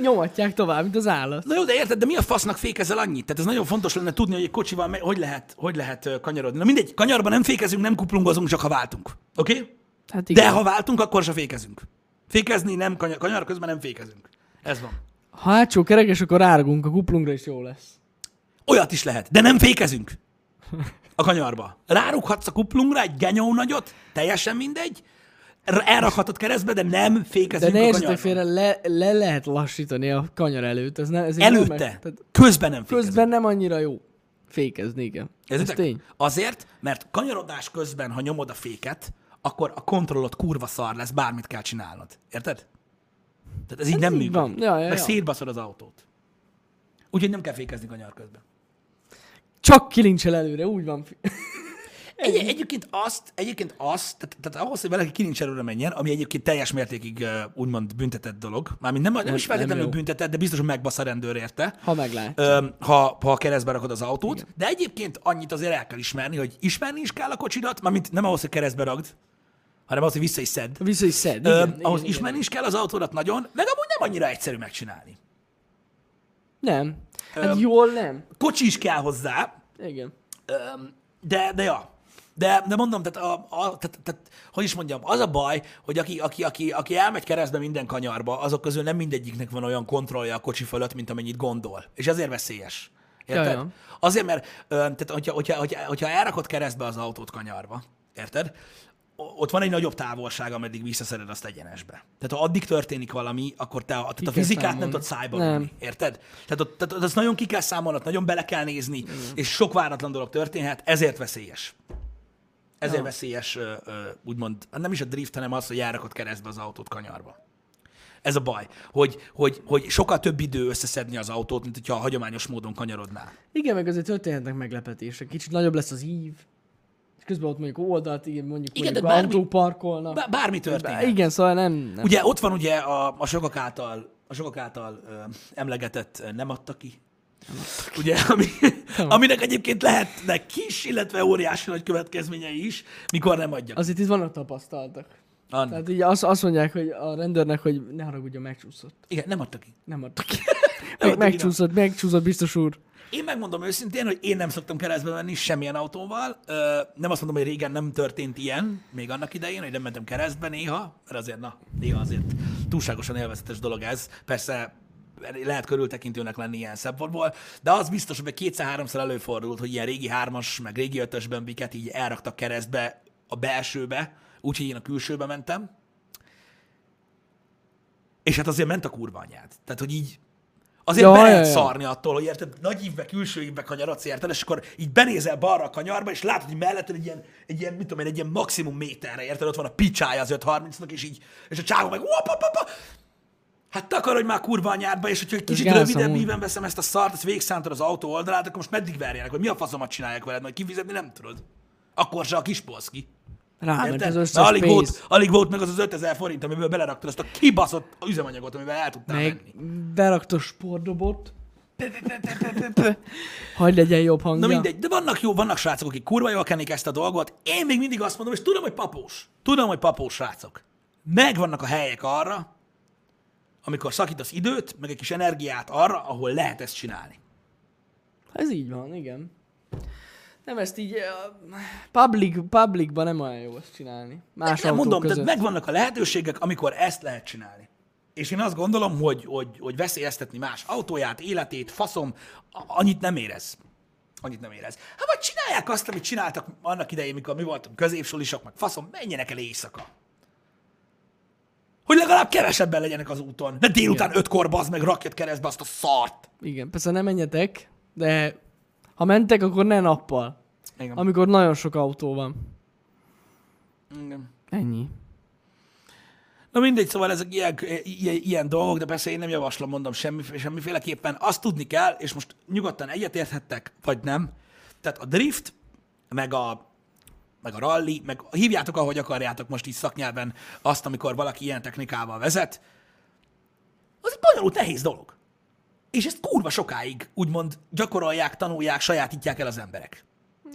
nyomatják tovább, mint az állat. Na jó, de érted, de mi a fasznak fékezel annyit? Tehát ez nagyon fontos lenne tudni, hogy egy kocsival me- hogy lehet, hogy lehet kanyarodni. Na mindegy, kanyarban nem fékezünk, nem kuplungozunk, csak ha váltunk. Oké? Okay? Hát igen. De ha váltunk, akkor se fékezünk. Fékezni nem, kanyar, kanyar közben nem fékezünk. Ez van. Ha hátsó kerekes, akkor rárgunk, a kuplungra is jó lesz. Olyat is lehet, de nem fékezünk. A kanyarba. Rárughatsz a kuplungra egy genyó nagyot, teljesen mindegy, elrakhatod keresztbe, de nem De fékezünk ne a kanyarban. félre, le, le, lehet lassítani a kanyar előtt. Ez ne, ez Előtte. normális- Tehát Közben nem fékezünk. közben nem annyira jó fékezni, igen. Ez Értitek? tény. Azért, mert kanyarodás közben, ha nyomod a féket, akkor a kontrollod kurva szar lesz, bármit kell csinálnod. Érted? Tehát ez így nem így működik. van. Ja, ja, ja. szétbaszod az autót. Úgyhogy nem kell fékezni kanyar közben. Csak kilincsel előre, úgy van. [laughs] Egy, egyébként azt, egyébként azt, tehát, tehát ahhoz, hogy valaki kinincs előre menjen, ami egyébként teljes mértékig úgymond büntetett dolog, mármint nem, nem, nem is feltétlenül büntetett, de biztos, hogy megbasz a rendőr érte, Ha meglát. ha, ha keresztbe rakod az autót, Igen. de egyébként annyit azért el kell ismerni, hogy ismerni is kell a kocsidat, mármint nem ahhoz, hogy keresztbe ragd, hanem ahhoz, hogy vissza is szedd. Vissza is szed. Ö, Igen, ahhoz igen, ismerni igen. is kell az autódat nagyon, meg amúgy nem annyira egyszerű megcsinálni. Nem. Hát Öm, jól nem. Kocsi is kell hozzá, Igen. Öm, de, de ja. De, de mondom, tehát, a, a, tehát, tehát, hogy is mondjam, az a baj, hogy aki, aki, aki, aki elmegy keresztbe minden kanyarba, azok közül nem mindegyiknek van olyan kontrollja a kocsi fölött, mint amennyit gondol. És ezért veszélyes. Érted? Ja, ja. Azért, mert tehát, hogyha, hogyha, hogyha, hogyha elrakod keresztbe az autót kanyarba, érted? Ott van egy nagyobb távolság, ameddig visszaszeded azt egyenesbe. Tehát ha addig történik valami, akkor te a, tehát a fizikát nem tudod szájba Nem. Érted? Tehát ott, tehát azt nagyon ki kell számolnod, nagyon bele kell nézni, mm. és sok váratlan dolog történhet, ezért veszélyes. Ezért Ja. veszélyes, ö, ö, úgymond, hát nem is a drift, hanem az, hogy járakod keresztbe az autót kanyarba. Ez a baj, hogy, hogy, hogy sokkal több idő összeszedni az autót, mint hogyha a hagyományos módon kanyarodnál. Igen, meg azért történhetnek meglepetések. Kicsit nagyobb lesz az ív. Közben ott mondjuk oldalt, igen, mondjuk, Igen, mondjuk bármi- autók parkolnak. Bármi történhet. Igen, szóval nem, nem. Ugye ott van ugye a, a sokak által, a sokak által ö, emlegetett nem adta ki. Ugye, ami, aminek egyébként lehetnek kis, illetve óriási nagy következményei is, mikor nem adja. Azért itt vannak tapasztaltak. An, Tehát így azt, azt mondják, hogy a rendőrnek, hogy ne haragudjon, megcsúszott. igen, nem adta ki. Nem adtak ki. Nem Meg, adtak ki, megcsúszott, megcsúszott, biztos úr. Én megmondom őszintén, hogy én nem szoktam keresztbe menni semmilyen autóval. Nem azt mondom, hogy régen nem történt ilyen, még annak idején, hogy nem mentem keresztbe néha, mert azért, na, néha azért túlságosan élvezetes dolog ez. Persze lehet körültekintőnek lenni ilyen szempontból, de az biztos, hogy kétszer-háromszor előfordult, hogy ilyen régi hármas, meg régi ötösben biket így elraktak keresztbe a belsőbe, úgyhogy én a külsőbe mentem. És hát azért ment a kurva anyád. Tehát, hogy így azért Ja, be lehet ja. szarni attól, hogy érted, nagy ívbe, külső ívbe kanyarodsz, érted, és akkor így benézel balra a kanyarba, és látod, hogy melletted egy ilyen, egy ilyen, mit tudom én, egy ilyen maximum méterre, érted, ott van a picsája az 530-nak, és így, és a csávó meg, op, op, op. Hát takarodj már kurva anyádba, és hogyha egy kicsit rövidebb íven veszem ezt a szart, ezt végszántod az autó oldalát, akkor most meddig verjenek, hogy mi a faszomat csinálják veled, majd kifizetni nem tudod. Akkor se a kis polszki. Ráment az összes alig, pénz. volt, alig volt meg az az 5000 forint, amiből beleraktad azt a kibaszott üzemanyagot, amivel el tudtál Meg menni. berakta a sportdobot. Hagy legyen jobb hangja. Na mindegy, de vannak jó, vannak srácok, akik kurva jól kenik ezt a dolgot. Én még mindig azt mondom, és tudom, hogy papós. Tudom, hogy papós srácok. Megvannak a helyek arra, amikor szakítasz időt, meg egy kis energiát arra, ahol lehet ezt csinálni. Ez így van, igen. Nem ezt így, uh, public, publicban nem olyan jó ezt csinálni. Más Nem autók mondom, között. tehát megvannak a lehetőségek, amikor ezt lehet csinálni. És én azt gondolom, hogy, hogy, hogy veszélyeztetni más autóját, életét, faszom, annyit nem érez. Annyit nem érez. Hát vagy csinálják azt, amit csináltak annak idején, mikor mi voltunk középsulisok, meg faszom, menjenek el éjszaka. Hogy legalább kevesebben legyenek az úton. Ne délután ötkor bazd meg, rakjad keresztbe azt a szart. Igen, persze nem menjetek, de ha mentek, akkor ne nappal. Igen. Amikor nagyon sok autó van. Igen. Ennyi. Na mindegy, szóval ezek ilyen, ilyen, ilyen dolgok, de persze én nem javaslom, mondom, semmi, semmiféleképpen. Azt tudni kell, és most nyugodtan egyetérthettek, vagy nem. Tehát a drift, meg a, meg a rally, meg hívjátok, ahogy akarjátok most így szaknyelven azt, amikor valaki ilyen technikával vezet, az egy bonyolult, nehéz dolog. És ezt kurva sokáig úgymond gyakorolják, tanulják, sajátítják el az emberek.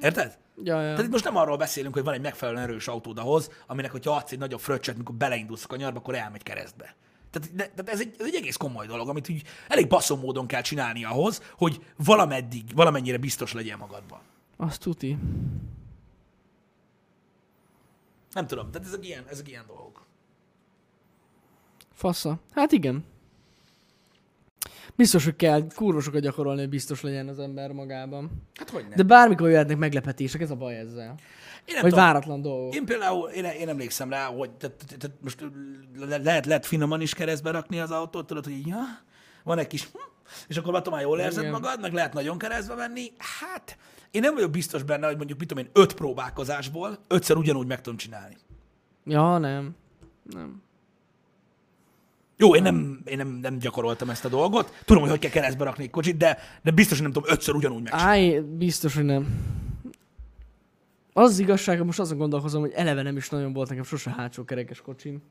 Érted? Ja, ja. Tehát itt most nem arról beszélünk, hogy van egy megfelelően erős autód ahhoz, aminek, hogyha adsz egy nagyobb fröccset, mikor beleindulsz a kanyarba, akkor elmegy keresztbe. Tehát, de, tehát ez, egy, ez egy egész komoly dolog, amit úgy elég baszom módon kell csinálni ahhoz, hogy valameddig, valamennyire biztos legyen magadban. Azt tuti. Nem tudom, tehát ezek ilyen, ezek ilyen dolgok. Fasza. Hát igen. Biztos, hogy kell kurva sokat gyakorolni, hogy biztos legyen az ember magában. Hát hogy nem? De bármikor jöhetnek meglepetések, ez a baj ezzel. Én nem Vagy tudom. váratlan dolgok. Én például, én, én emlékszem rá, hogy tehát, tehát, tehát most le, lehet, lehet finoman is keresztbe rakni az autót, tudod, hogy ja, van egy kis, hm, és akkor már jól érzed Igen. magad, meg lehet nagyon keresztbe menni. Hát, én nem vagyok biztos benne, hogy mondjuk, mit tudom én, öt próbálkozásból ötször ugyanúgy meg tudom csinálni. Ja, nem. Nem. Jó, én nem, én nem, nem gyakoroltam ezt a dolgot. Tudom, hogy hogy kell keresztbe rakni egy kocsit, de, de biztos, hogy nem tudom ötször ugyanúgy megcsinálni. Áj, biztos, hogy nem. Az az igazság, hogy most azon gondolkozom, hogy eleve nem is nagyon volt nekem sose hátsó kerekes kocsim.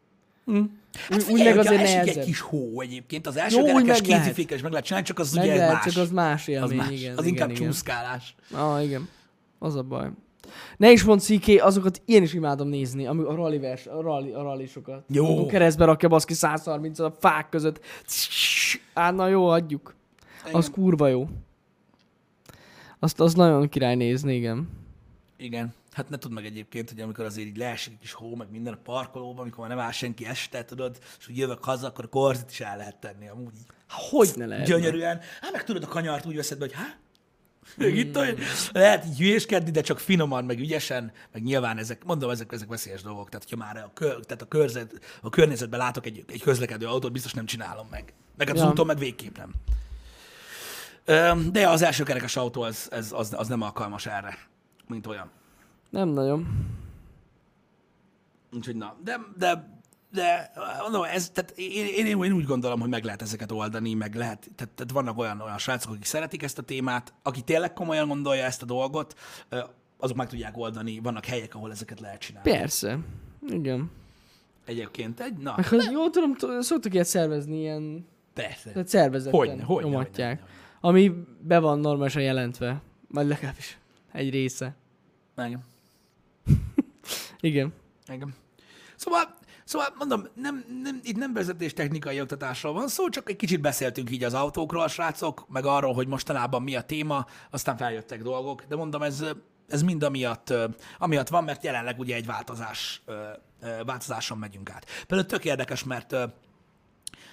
Hát Úgy, meg azért esik egy kis hó egyébként, az első Jó, kerekes meg kézifékes meg lehet csinálni, csak az Meg ugye lehet, más. csak az más élmény, az más. igen. az igen, inkább igen. csúszkálás. Ah, igen. Az a baj. Ne is mondd Sziké, azokat én is imádom nézni, ami a rally vers, a rally, a rallisokat. Jó. Amikor keresztbe rakja baszki 130 a fák között. Á, na jó, adjuk. Az Igen. kurva jó. Azt az nagyon király nézni, igen. Igen. Hát ne tudd meg egyébként, hogy amikor azért így leesik egy kis hó, meg minden a parkolóban, amikor már nem áll senki este, tudod, és hogy jövök haza, akkor a korzit is el lehet tenni amúgy így. Hogy ne lehet? Gyönyörűen. Hát meg tudod a kanyart úgy veszed be, hogy hát, még itt hogy lehet így hülyéskedni, de csak finoman, meg ügyesen, meg nyilván ezek, mondom, ezek, ezek veszélyes dolgok. Tehát, hogyha már a, kör, tehát a, körzet, a környezetben látok egy, egy közlekedő autót, biztos nem csinálom meg. Meg az Ja. úton meg végképp nem. De az első kerekes autó az, ez, az, az nem alkalmas erre, mint olyan. Nem nagyon. Úgyhogy na, de, de, de mondom, ez, tehát én, én, én, úgy gondolom, hogy meg lehet ezeket oldani, meg lehet, tehát, tehát vannak olyan, olyan srácok, akik szeretik ezt a témát, aki tényleg komolyan gondolja ezt a dolgot, azok meg tudják oldani, vannak helyek, ahol ezeket lehet csinálni. Persze. Igen. Egyébként egy, na, Meg hogy jól tudom, szoktak ilyet szervezni, ilyen persze. tehát szervezetten Hogyne, hogyne, nyomatják. hogyne, Ami be van normálisan jelentve. Vagy legalábbis egy része. Igen. [laughs] Igen. Igen. Szóval, szóval mondom, nem, nem, itt nem vezetés technikai oktatásról van szó, csak egy kicsit beszéltünk így az autókról, srácok, meg arról, hogy mostanában mi a téma, aztán feljöttek dolgok, de mondom, ez, ez mind amiatt, amiatt van, mert jelenleg ugye egy változás, változáson megyünk át. Például tök érdekes, mert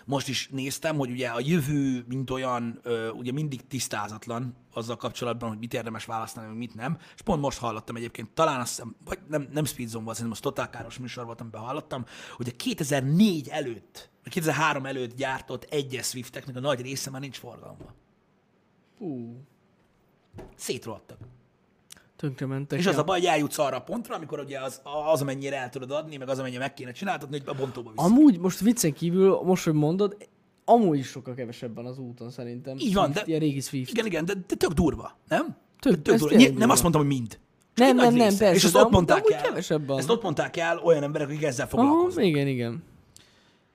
most is néztem, hogy ugye a jövő, mint olyan, ugye mindig tisztázatlan azzal kapcsolatban, hogy mit érdemes választani, meg mit nem. És pont most hallottam egyébként, talán azt hiszem, vagy nem, nem Speedzone volt, szerintem az Total Káros műsor volt, amiben hallottam, hogy a 2004 előtt, a 2003 előtt gyártott egyes Swifteknek a nagy része már nincs forgalomban. Ú, Szétrohadtak. Tönkrementek. És az a baj, hogy eljutsz arra a pontra, amikor ugye az, az amennyire el tudod adni, meg az amennyire meg kéne csináltatni, hogy a bontóba viszik. Amúgy most viccen kívül, most, hogy mondod, amúgy is sokkal kevesebben az úton szerintem. Így van, Swift, de- Ilyen régi Swift. Igen, igen, de, de tök durva, nem? Tök- De tök durva. Ny- Nem azt mondtam, hogy mind. Csak Nem, nem, nem, persze, És ezt ott mondták el. kevesebb van. Ezt ott mondták el olyan emberek, akik ezzel Aha, foglalkoznak. igen, igen.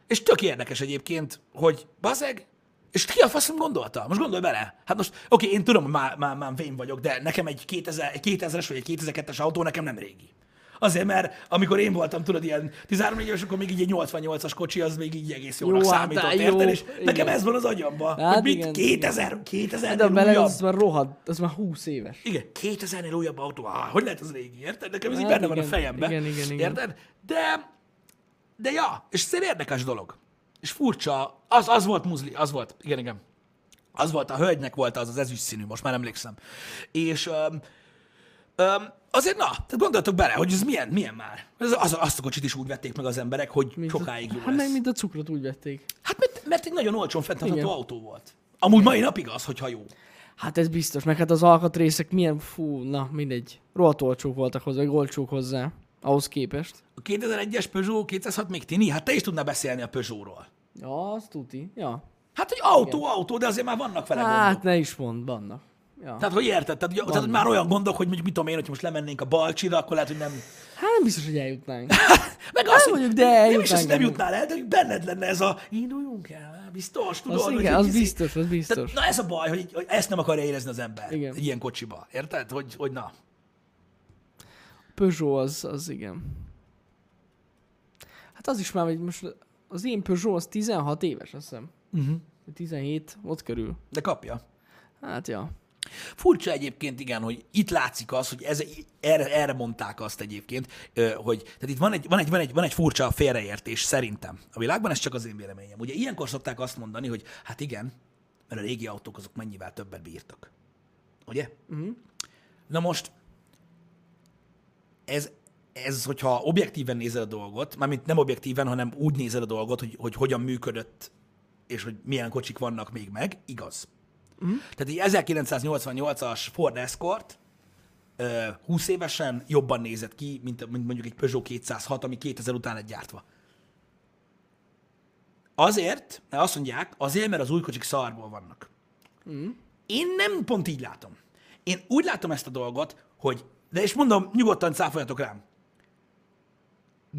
És tök érdekes egyébként, hogy bazeg, és ki a faszom gondolta? Most gondolj bele. Hát most, oké, én tudom, hogy már, már, már vén vagyok, de nekem egy, 2000, egy 2000-es vagy egy 2002-es autó nekem nem régi. Azért, mert amikor én voltam, tudod, ilyen 13 éves, akkor még így egy 88-as kocsi, az még így egész jónak Jó, hát, számított, de jó, érted? És igen. nekem ez van az agyamban, Hát hogy mit igen, 2000, 2000 De a bele újabb. az már rohadt, az már 20 éves. Igen, 2000-nél újabb autó, ah, hogy lehet az régi, érted? Nekem ez így Hát benne van a igen, fejemben, igen, igen, igen. érted? De, de ja, és ez egy érdekes dolog. És furcsa, az, az volt muzli, az volt, igen, igen. Az volt, a hölgynek volt az az ezüst színű, most már emlékszem. És öm, öm, azért na, tehát gondoltok bele, hogy ez milyen, milyen már. Ez, az, azt a kocsit is úgy vették meg az emberek, hogy Mint sokáig a, jó Hát meg mint a cukrot úgy vették. Hát mert, mert egy nagyon olcsón fenntartható autó volt. Amúgy mai napig az, hogyha jó. Hát ez biztos, meg hát az alkatrészek milyen, fú, na mindegy. Rohadt olcsók voltak hozzá, vagy olcsók hozzá. Ahhoz képest. A 2001-es Peugeot 206 még tini? Hát te is tudnál beszélni a Peugeotról. Ja, az tuti. Ja. Hát, hogy autó, Igen. autó, de azért már vannak vele Hát gondok. ne is mond, vannak. Ja. Tehát, hogy érted? Tehát, hogy, tehát, hogy már olyan gondok, hogy mondjuk mit tudom én, hogy most lemennénk a Balcsira, akkor lehet, hogy nem... Hát nem biztos, hogy eljutnánk. [laughs] Meg az, hogy mondjuk, de nem is, eljutnánk hogy nem jutnál el, de hogy benned lenne ez a induljunk el, biztos, tudod. Az hogy igen, az biztos, az biztos. Tehát, na ez a baj, hogy, hogy ezt nem akarja érezni az ember Igen. egy ilyen kocsiba. Érted? Hogy, hogy na. Peugeot az, az igen. Hát az is már, hogy most az én Peugeot az 16 éves, azt hiszem. Uh-huh. 17, ott körül. De kapja. Hát ja. Furcsa egyébként, igen, hogy itt látszik az, hogy ez, erre, erre mondták azt egyébként, hogy tehát itt van egy, van, egy, van, egy, van egy furcsa félreértés szerintem a világban, ez csak az én véleményem. Ugye ilyenkor szokták azt mondani, hogy hát igen, mert a régi autók azok mennyivel többet bírtak. Ugye? Uh-huh. Na most, ez, ez, hogyha objektíven nézel a dolgot, mármint nem objektíven, hanem úgy nézel a dolgot, hogy, hogy hogyan működött, és hogy milyen kocsik vannak még meg, igaz. Uh-huh. Tehát egy 1988-as Ford Escort ö, 20 évesen jobban nézett ki, mint, mint mondjuk egy Peugeot 206, ami 2000 után lett gyártva. Azért, mert azt mondják, azért, mert az új kocsik szarból vannak. Én nem pont így látom. Én úgy látom ezt a dolgot, hogy, de és mondom, nyugodtan cáfoljatok rám.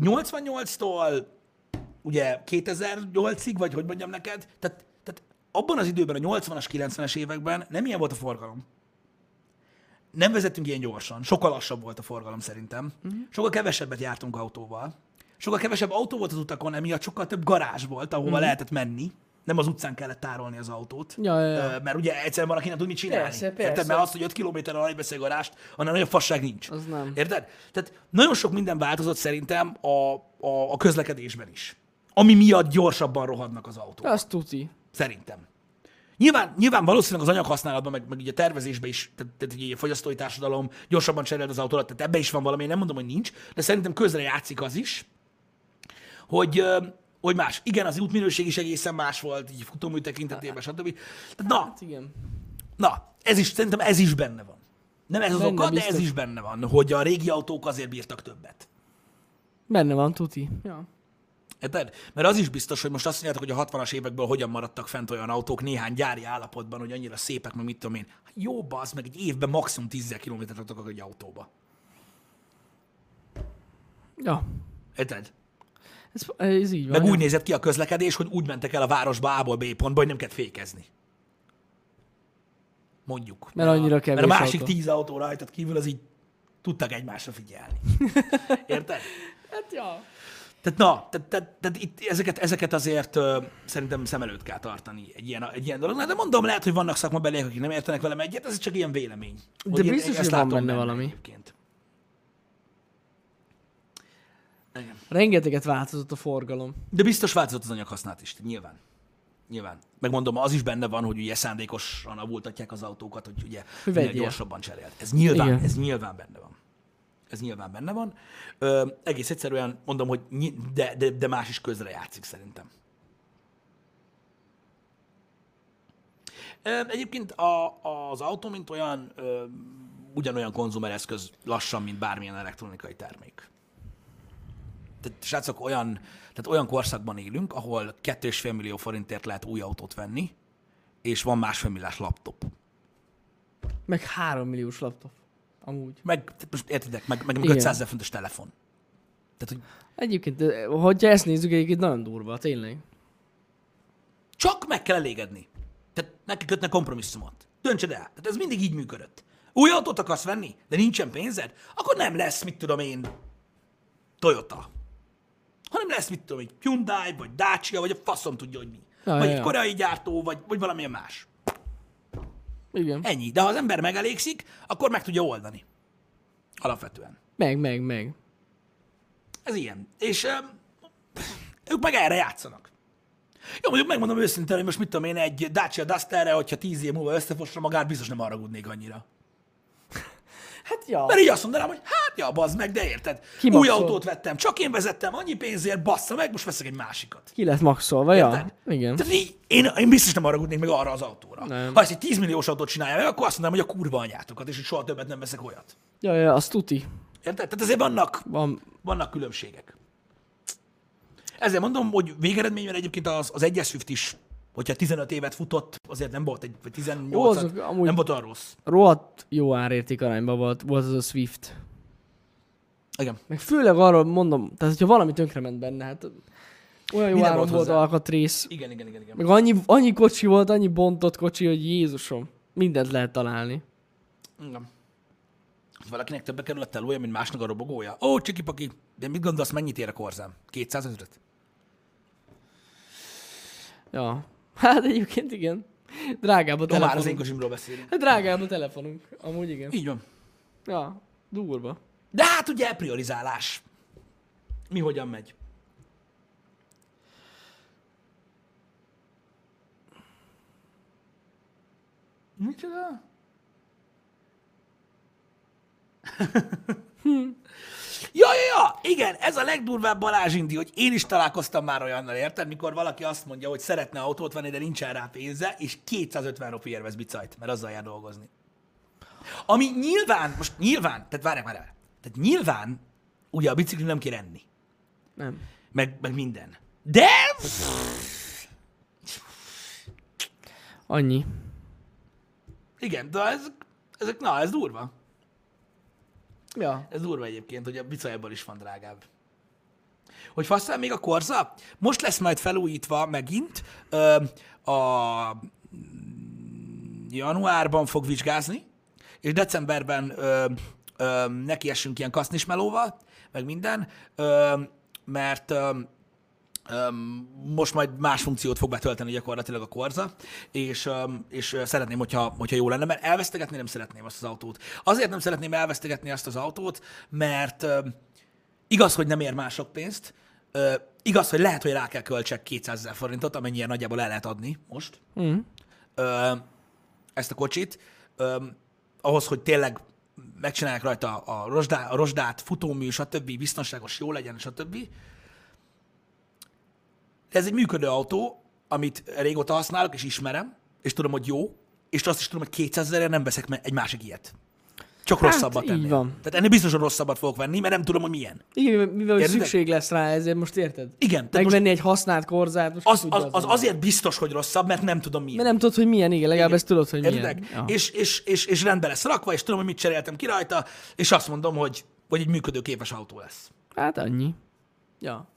88-tól ugye 2008-ig, vagy hogy mondjam neked, tehát, tehát abban az időben, a 80-as, 90-es években nem ilyen volt a forgalom. Nem vezettünk ilyen gyorsan, sokkal lassabb volt a forgalom szerintem. Uh-huh. Sokkal kevesebbet jártunk autóval. Sokkal kevesebb autó volt az utakon, emiatt sokkal több garázs volt, ahova uh-huh. lehetett menni. Nem az utcán kellett tárolni az autót. Ja, ja, ja. Mert ugye egyszerűen valaki nem tud mit csinálni. Persze, Érted? persze. Mert azt, hogy 5 kilométerre alább beszél garást, annál nagyobb fasság nincs. Az nem. Érted? Tehát nagyon sok minden változott szerintem a, a, a közlekedésben is. Ami miatt gyorsabban rohadnak az autók. Az tuti. Szerintem. Nyilván, nyilván valószínűleg az anyaghasználatban, meg, meg így a tervezésben is, tehát, tehát így a fogyasztói társadalom gyorsabban cserél az autót, tehát ebbe is van valami, én nem mondom, hogy nincs, de szerintem közre játszik az is, hogy, hogy más. Igen, az útminőség is egészen más volt, így futómű tekintetében, stb. Tehát, na, Hát igen. na, ez is, szerintem ez is benne van. Nem ez az Benne, oka, de ez biztos. is benne van, hogy a régi autók azért bírtak többet. Benne van, tuti. Ja. Érted? Mert az is biztos, hogy most azt mondjátok, hogy a 60-as évekből hogyan maradtak fent olyan autók néhány gyári állapotban, hogy annyira szépek, meg mit tudom én. Hát Jó, az meg egy évben maximum 10 kilométert raktak egy autóba. Ja. Érted? Ez, ez így van. Meg úgy nézett ki a közlekedés, hogy úgy mentek el a városba A-ból B pontba, hogy nem kellett fékezni. Mondjuk. Mert annyira a, kevés Mert a másik autó. tíz autó rajtad kívül, az így tudtak egymásra figyelni. [laughs] Érted? Hát ja. Tehát na, tehát, tehát, tehát itt ezeket, ezeket azért ö, szerintem szem előtt kell tartani egy ilyen, egy ilyen dolognál, de mondom, lehet, hogy vannak szakmabeliek, akik nem értenek velem egyet, ez csak ilyen vélemény. De biztos, hogy van látom benne valami. Egyébként. Igen. Rengeteget változott a forgalom. De biztos változott az anyaghasználat is, nyilván. Nyilván. Megmondom, az is benne van, hogy ugye szándékosan avultatják az autókat, hogy ugye minél gyorsabban cserélt. Ez nyilván, Igen. ez nyilván benne van. Ez nyilván benne van. Ö, egész egyszerűen mondom, hogy nyi- de, de, de más is közre játszik szerintem. Ö, egyébként a, az autó, mint olyan, ö, ugyanolyan konzumereszköz lassan, mint bármilyen elektronikai termék. Tehát, srácok, olyan, tehát olyan korszakban élünk, ahol 2,5 millió forintért lehet új autót venni, és van másfél milliás laptop. Meg három milliós laptop. Amúgy. Meg, most értitek, meg, meg, meg Igen. 500 ezer fontos telefon. Tehát, hogy Egyébként, hogyha ezt nézzük, egyébként nagyon durva, tényleg. csak meg kell elégedni. Tehát neki kötne kompromisszumot. Döntsed el. Tehát ez mindig így működött. Új autót akarsz venni, de nincsen pénzed, akkor nem lesz, mit tudom én, Toyota. Hanem lesz, mit tudom, egy Hyundai, vagy Dacia, vagy a faszom tudja, hogy mi. Ja, vagy ja, egy koreai gyártó, vagy, vagy valamilyen más. Igen. Ennyi. De ha az ember megelégszik, akkor meg tudja oldani. Alapvetően. Meg, meg, meg. Ez ilyen. És öm, ők meg erre játszanak. Jó, mondjuk megmondom őszintén, hogy most mit tudom én, egy Dacia Dusterre, hogyha tíz év múlva összefossa magát, biztos nem haragudnék annyira. Hát ja. Mert így azt mondanám, hogy hát ja, bazd meg, de érted. Ki Új maxol? autót vettem, csak én vezettem, annyi pénzért, bassza meg, most veszek egy másikat. Ki lett maxolva, ja. Igen. Tehát így, én, én biztos nem haragudnék meg arra az autóra. Nem. Ha ezt egy 10 milliós autót csinálja meg, akkor azt mondanám, hogy a kurva anyátokat, és hogy soha többet nem veszek olyat. Ja, ja, az tuti. Érted? Tehát azért vannak, Van, vannak különbségek. Ezért mondom, hogy végeredményben egyébként az, az 1 Swift is, hogyha 15 évet futott, azért nem volt egy, vagy 18 Ó, azok nem volt olyan rossz. rohadt jó árérték arányban volt, volt az a Swift. Igen. Meg főleg arról mondom, tehát hogyha valami tönkrement benne, hát olyan jó áron volt alkatrész. Igen, igen, igen, igen. Meg annyi, annyi kocsi volt, annyi bontott kocsi, hogy Jézusom. Mindent lehet találni. igen. Valakinek többe kerül a telója, mint másnak a robogója. Ó, csiki-paki, de mit gondolsz, mennyit ér a korzám? 200 ezeret? Ja. Hát egyébként igen. Drágább a Jó, már az én telefonunk. beszélünk. Hát drágább a telefonunk. Amúgy igen. Így van. Ja, durva. De hát ugye priorizálás. Mi hogyan megy? Micsoda? [laughs] Ja, ja, ja, igen, ez a legdurvább Balázs Indi, hogy én is találkoztam már olyannal, érted? Mikor valaki azt mondja, hogy szeretne autót venni, de nincsen rá pénze, és 250 rupiért vesz bicajt, mert azzal jár dolgozni. Ami nyilván, most nyilván, tehát várják már tehát nyilván, ugye a bicikli nem kér enni, Nem. meg, meg minden. De Annyi. igen, de ez, ezek, na, ez durva. Ja. Ez durva egyébként, hogy a bicajból is van drágább. Hogy faszál még a korza? Most lesz majd felújítva megint. Ö, a januárban fog vizsgázni, és decemberben ö, ö, nekiessünk ilyen kasznismelóval, meg minden, ö, mert ö, most majd más funkciót fog betölteni gyakorlatilag a Korza, és, és szeretném, hogyha, hogyha jó lenne, mert elvesztegetni nem szeretném azt az autót. Azért nem szeretném elvesztegetni azt az autót, mert igaz, hogy nem ér már sok pénzt, ö, igaz, hogy lehet, hogy rá kell költsek 200 ezer forintot, amennyire nagyjából el lehet adni most Mm. ö, ezt a kocsit, ö, ahhoz, hogy tényleg megcsinálják rajta a, rozsdá, a rozsdát, futómű, stb., biztonságos, jó legyen, stb. De ez egy működő autó, amit régóta használok, és ismerem, és tudom, hogy jó, és azt is tudom, hogy 200 ezerre nem veszek egy másik ilyet. Csak Hát, rosszabbat így ennél. van. Tehát ennél biztosan rosszabbat fogok venni, mert nem tudom, hogy milyen. Igen, mivel Érted? szükség lesz rá, ezért most érted? Igen, tehát most Megvenni egy használt korzát, most az, az, az ember. azért biztos, hogy rosszabb, mert nem tudom milyen. Mert nem tudod, hogy milyen, igen, legalább ezt tudod, hogy Érted? milyen. Ja. És, és, és, és rendbe lesz rakva, és tudom, hogy mit cseréltem ki rajta, és azt mondom, hogy, hogy egy működőképes autó lesz. Hát annyi. Ja.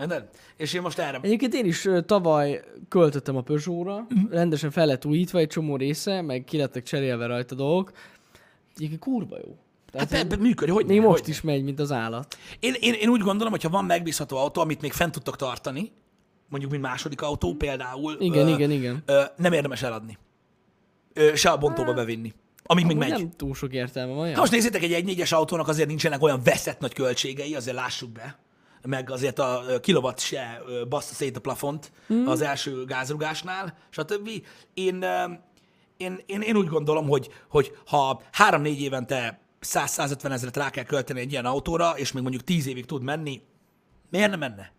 Érted? És én most erre... Egyébként én is tavaly költöttem a Peugeot-ra, Mhm. rendesen fel lett újítva egy csomó része, meg ki lettek cserélve rajta dolgok. Egyébként kurva jó. Hát Tehát ebben működik, hogy még ne, most hogy is megy, mint az állat. Én, én, én, úgy gondolom, hogy ha van megbízható autó, amit még fent tudtok tartani, mondjuk mint második autó például, Igen, ö, igen, igen. Ö, nem érdemes eladni. Ö, se a bontóba bevinni. Amíg még megy. Nem túl sok értelme van. Ja? most nézzétek, egy 1.4-es autónak azért nincsenek olyan veszett nagy költségei, azért lássuk be. Meg azért a kilowatt se bassza szét a plafont mm. az első gázrugásnál, stb. Én, én, én, én úgy gondolom, hogy, hogy ha 3-4 évente 100-150 ezeret rá kell költeni egy ilyen autóra, és még mondjuk 10 évig tud menni, miért nem menne?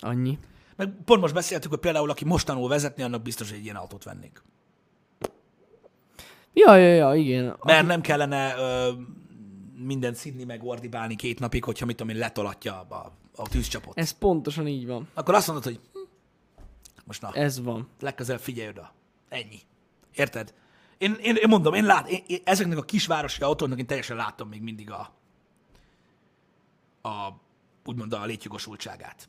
Annyi. Meg pont most beszéltük, hogy például aki most tanul vezetni, annak biztos, hogy egy ilyen autót vennék. Ja, ja, ja, igen. Mert nem kellene ö, mindent szidni, meg ordibálni két napig, hogyha mit tudom én, letolatja a, a tűzcsapot. Ez pontosan így van. Akkor azt mondod, hogy most na, Ez van. legközelebb figyelj oda. Ennyi. Érted? Én, én, én mondom, én, lát, én, én ezeknek a kisvárosi autóknak én teljesen látom még mindig a, a úgymond a létjogosultságát.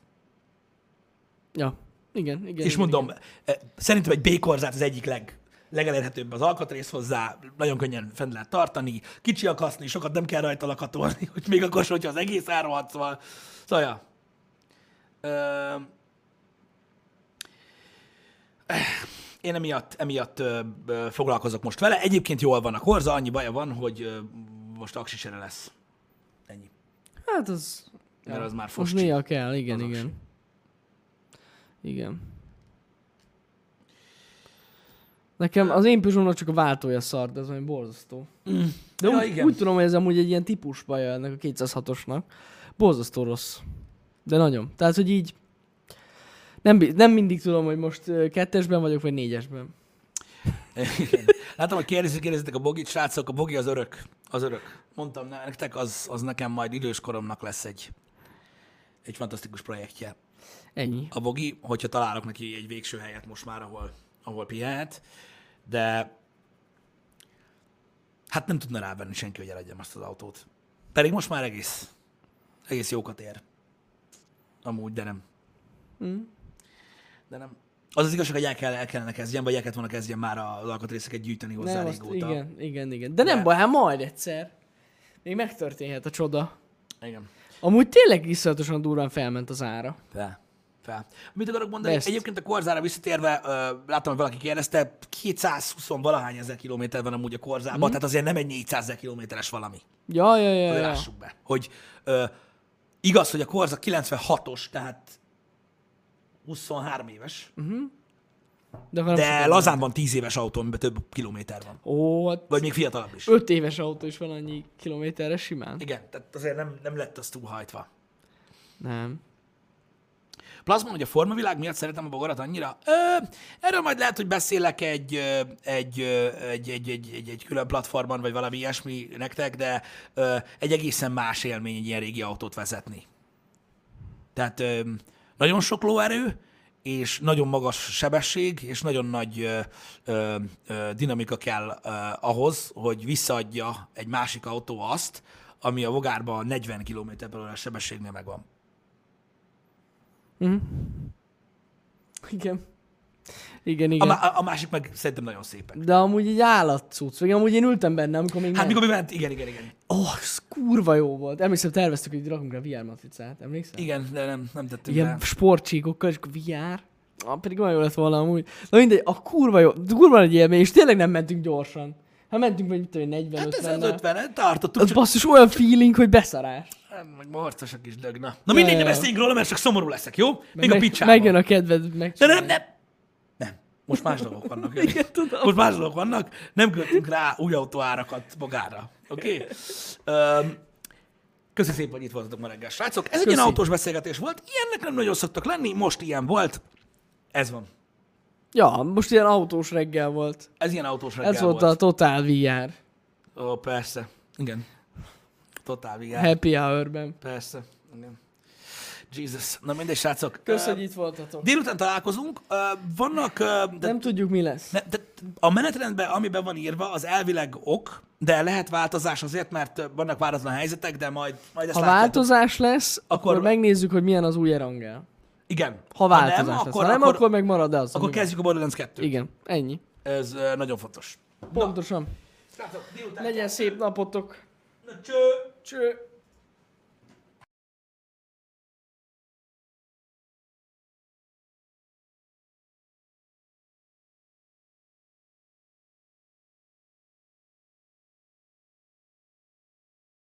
Ja. Igen, igen. És igen, mondom, Igen. eh, szerintem egy B-korzát az egyik leg, legelérhetőbb az alkatrész hozzá, nagyon könnyen fenn lehet tartani, kicsi a kaszni, sokat nem kell rajta lakatolni, hogy még akkor, hogyha az egész árhat, szóval, szóval ja. Ö, én emiatt, emiatt ö, ö, foglalkozok most vele. Egyébként jól van a korza, annyi baja van, hogy ö, most aksisere lesz. Ennyi. Hát az... Mert az már Most foscsi. néha kell, igen, Az igen. Igen. Nekem az én Peugeot-nak csak a váltója szar, de ez olyan borzasztó. Mm. De Ja, úgy, igen. úgy tudom, hogy ez amúgy egy ilyen típus baja ennek a 206-osnak. Borzasztó rossz. De nagyon. Tehát, hogy így nem, nem mindig tudom, hogy most kettesben vagyok, vagy négyesben. Igen. Látom, hogy kérdezik, kérdezitek a bogit, srácok, a bogi az örök. Az örök. Mondtam nektek, az, az nekem majd idős koromnak lesz egy, egy fantasztikus projektje. Ennyi. A bogi, hogyha találok neki egy végső helyet most már, ahol, ahol pihenhet, de hát nem tudna rávenni senki, hogy eladjam azt az autót. Pedig most már egész, egész jókat ér. Amúgy, de nem. Mm. De nem. Az az igazság, hogy el, kell, el kellene kezdjem, vagy el kellett volna kezdjem már az alkatrészeket gyűjteni hozzá Nem, régóta. igen, igen, igen. De nem De- baj, hát majd egyszer. Még megtörténhet a csoda. igen. Amúgy tényleg iszonyatosan durván felment az ára. Fel. Fel. Mit akarok mondani? Best. Egyébként a Korzára visszatérve, ö, láttam, hogy valaki kérdezte, 220 valahány ezer kilométer van amúgy a Korzában, mm. tehát azért nem egy 400 ezer kilométeres valami. Ja, ja, ja, Azért ja. lássuk be. Hogy ö, igaz, hogy a Korza 96-os, tehát 23 éves, De, nem de sokat lazán van 10 éves autó, amiben több kilométer van. Ó, hát Vagy még fiatalabb is. öt éves autó is van annyi kilométerre simán. Igen, tehát azért nem, nem lett az túlhajtva. Nem. Plazma, hogy a formavilág miatt szeretem a bogarat annyira? Ö, erről majd lehet, hogy beszélek egy, egy, egy, egy, egy, egy, egy külön platformon, vagy valami ilyesmi nektek, de ö, egy egészen más élmény egy ilyen régi autót vezetni. Tehát ö, nagyon sok lóerő, és nagyon magas sebesség, és nagyon nagy ö, ö, ö, dinamika kell ö, ahhoz, hogy visszaadja egy másik autó azt, ami a vogárban 40 km órás sebességnél megvan. Igen. Igen, A, igen. má- a másik meg szerintem nagyon szépek. De amúgy egy állatcuc. Vagy amúgy én ültem benne, amikor még Hát nem. mikor mi ment, igen, igen, igen. Ó, oh, ez kurva jó volt. Emlékszem, terveztük, hogy rakunk rá VR matricát. Emlékszel? Igen, de nem, nem tettünk Ilyen rá. sportcsíkokkal, és akkor VR. Ah, pedig olyan jó lett volna amúgy. Na mindegy, a kurva jó, kurva nagy élmény, és tényleg nem mentünk gyorsan. Hát mentünk, vagy mit tudom, én, 40 Hát ez 50 az 50 tartottuk, Az csak basszus olyan feeling, hogy beszarás. meg morcosak is dögna. Na mindegy, Ja, ne ja. beszéljünk róla, mert csak szomorú leszek, jó? Még a Meg- picsában. Megjön a kedved meg. De nem, nem. Most más dolgok vannak. Jani. Igen, tudom. Most más dolgok vannak. Nem költünk rá új autóárakat magára. Oké? Okay? Köszönöm szépen, hogy itt voltatok ma reggel, srácok. Ez egy Köszi. ilyen autós beszélgetés volt. Ilyennek nem nagyon szoktak lenni, most ilyen volt. Ez van. Ja, most ilyen autós reggel volt. Ez ilyen autós reggel Ez volt a Total VR. Ó, persze. Igen. Totál VR. Happy Hour-ben. Persze. Igen. Jesus. Na mindegy, srácok. Kösz, Ö, hogy itt voltatok. Délután találkozunk. Vannak... De, Nem tudjuk, mi lesz. ne, de a menetrendben, amiben van írva, az elvileg ok, de lehet változás azért, mert vannak váratlan helyzetek, de majd, majd ezt Ha látjátok. változás lesz, akkor, Akkor- megnézzük, hogy milyen az új erangel. Igen. Ha változás nem, lesz. akkor, ha nem, akkor, akkor meg marad az. akkor ami kezdjük a Borderlands 2 van. Igen, ennyi. Ez nagyon fontos. Pontosan. Srácok, délután... Legyen szép napotok. Na, cső! Cső.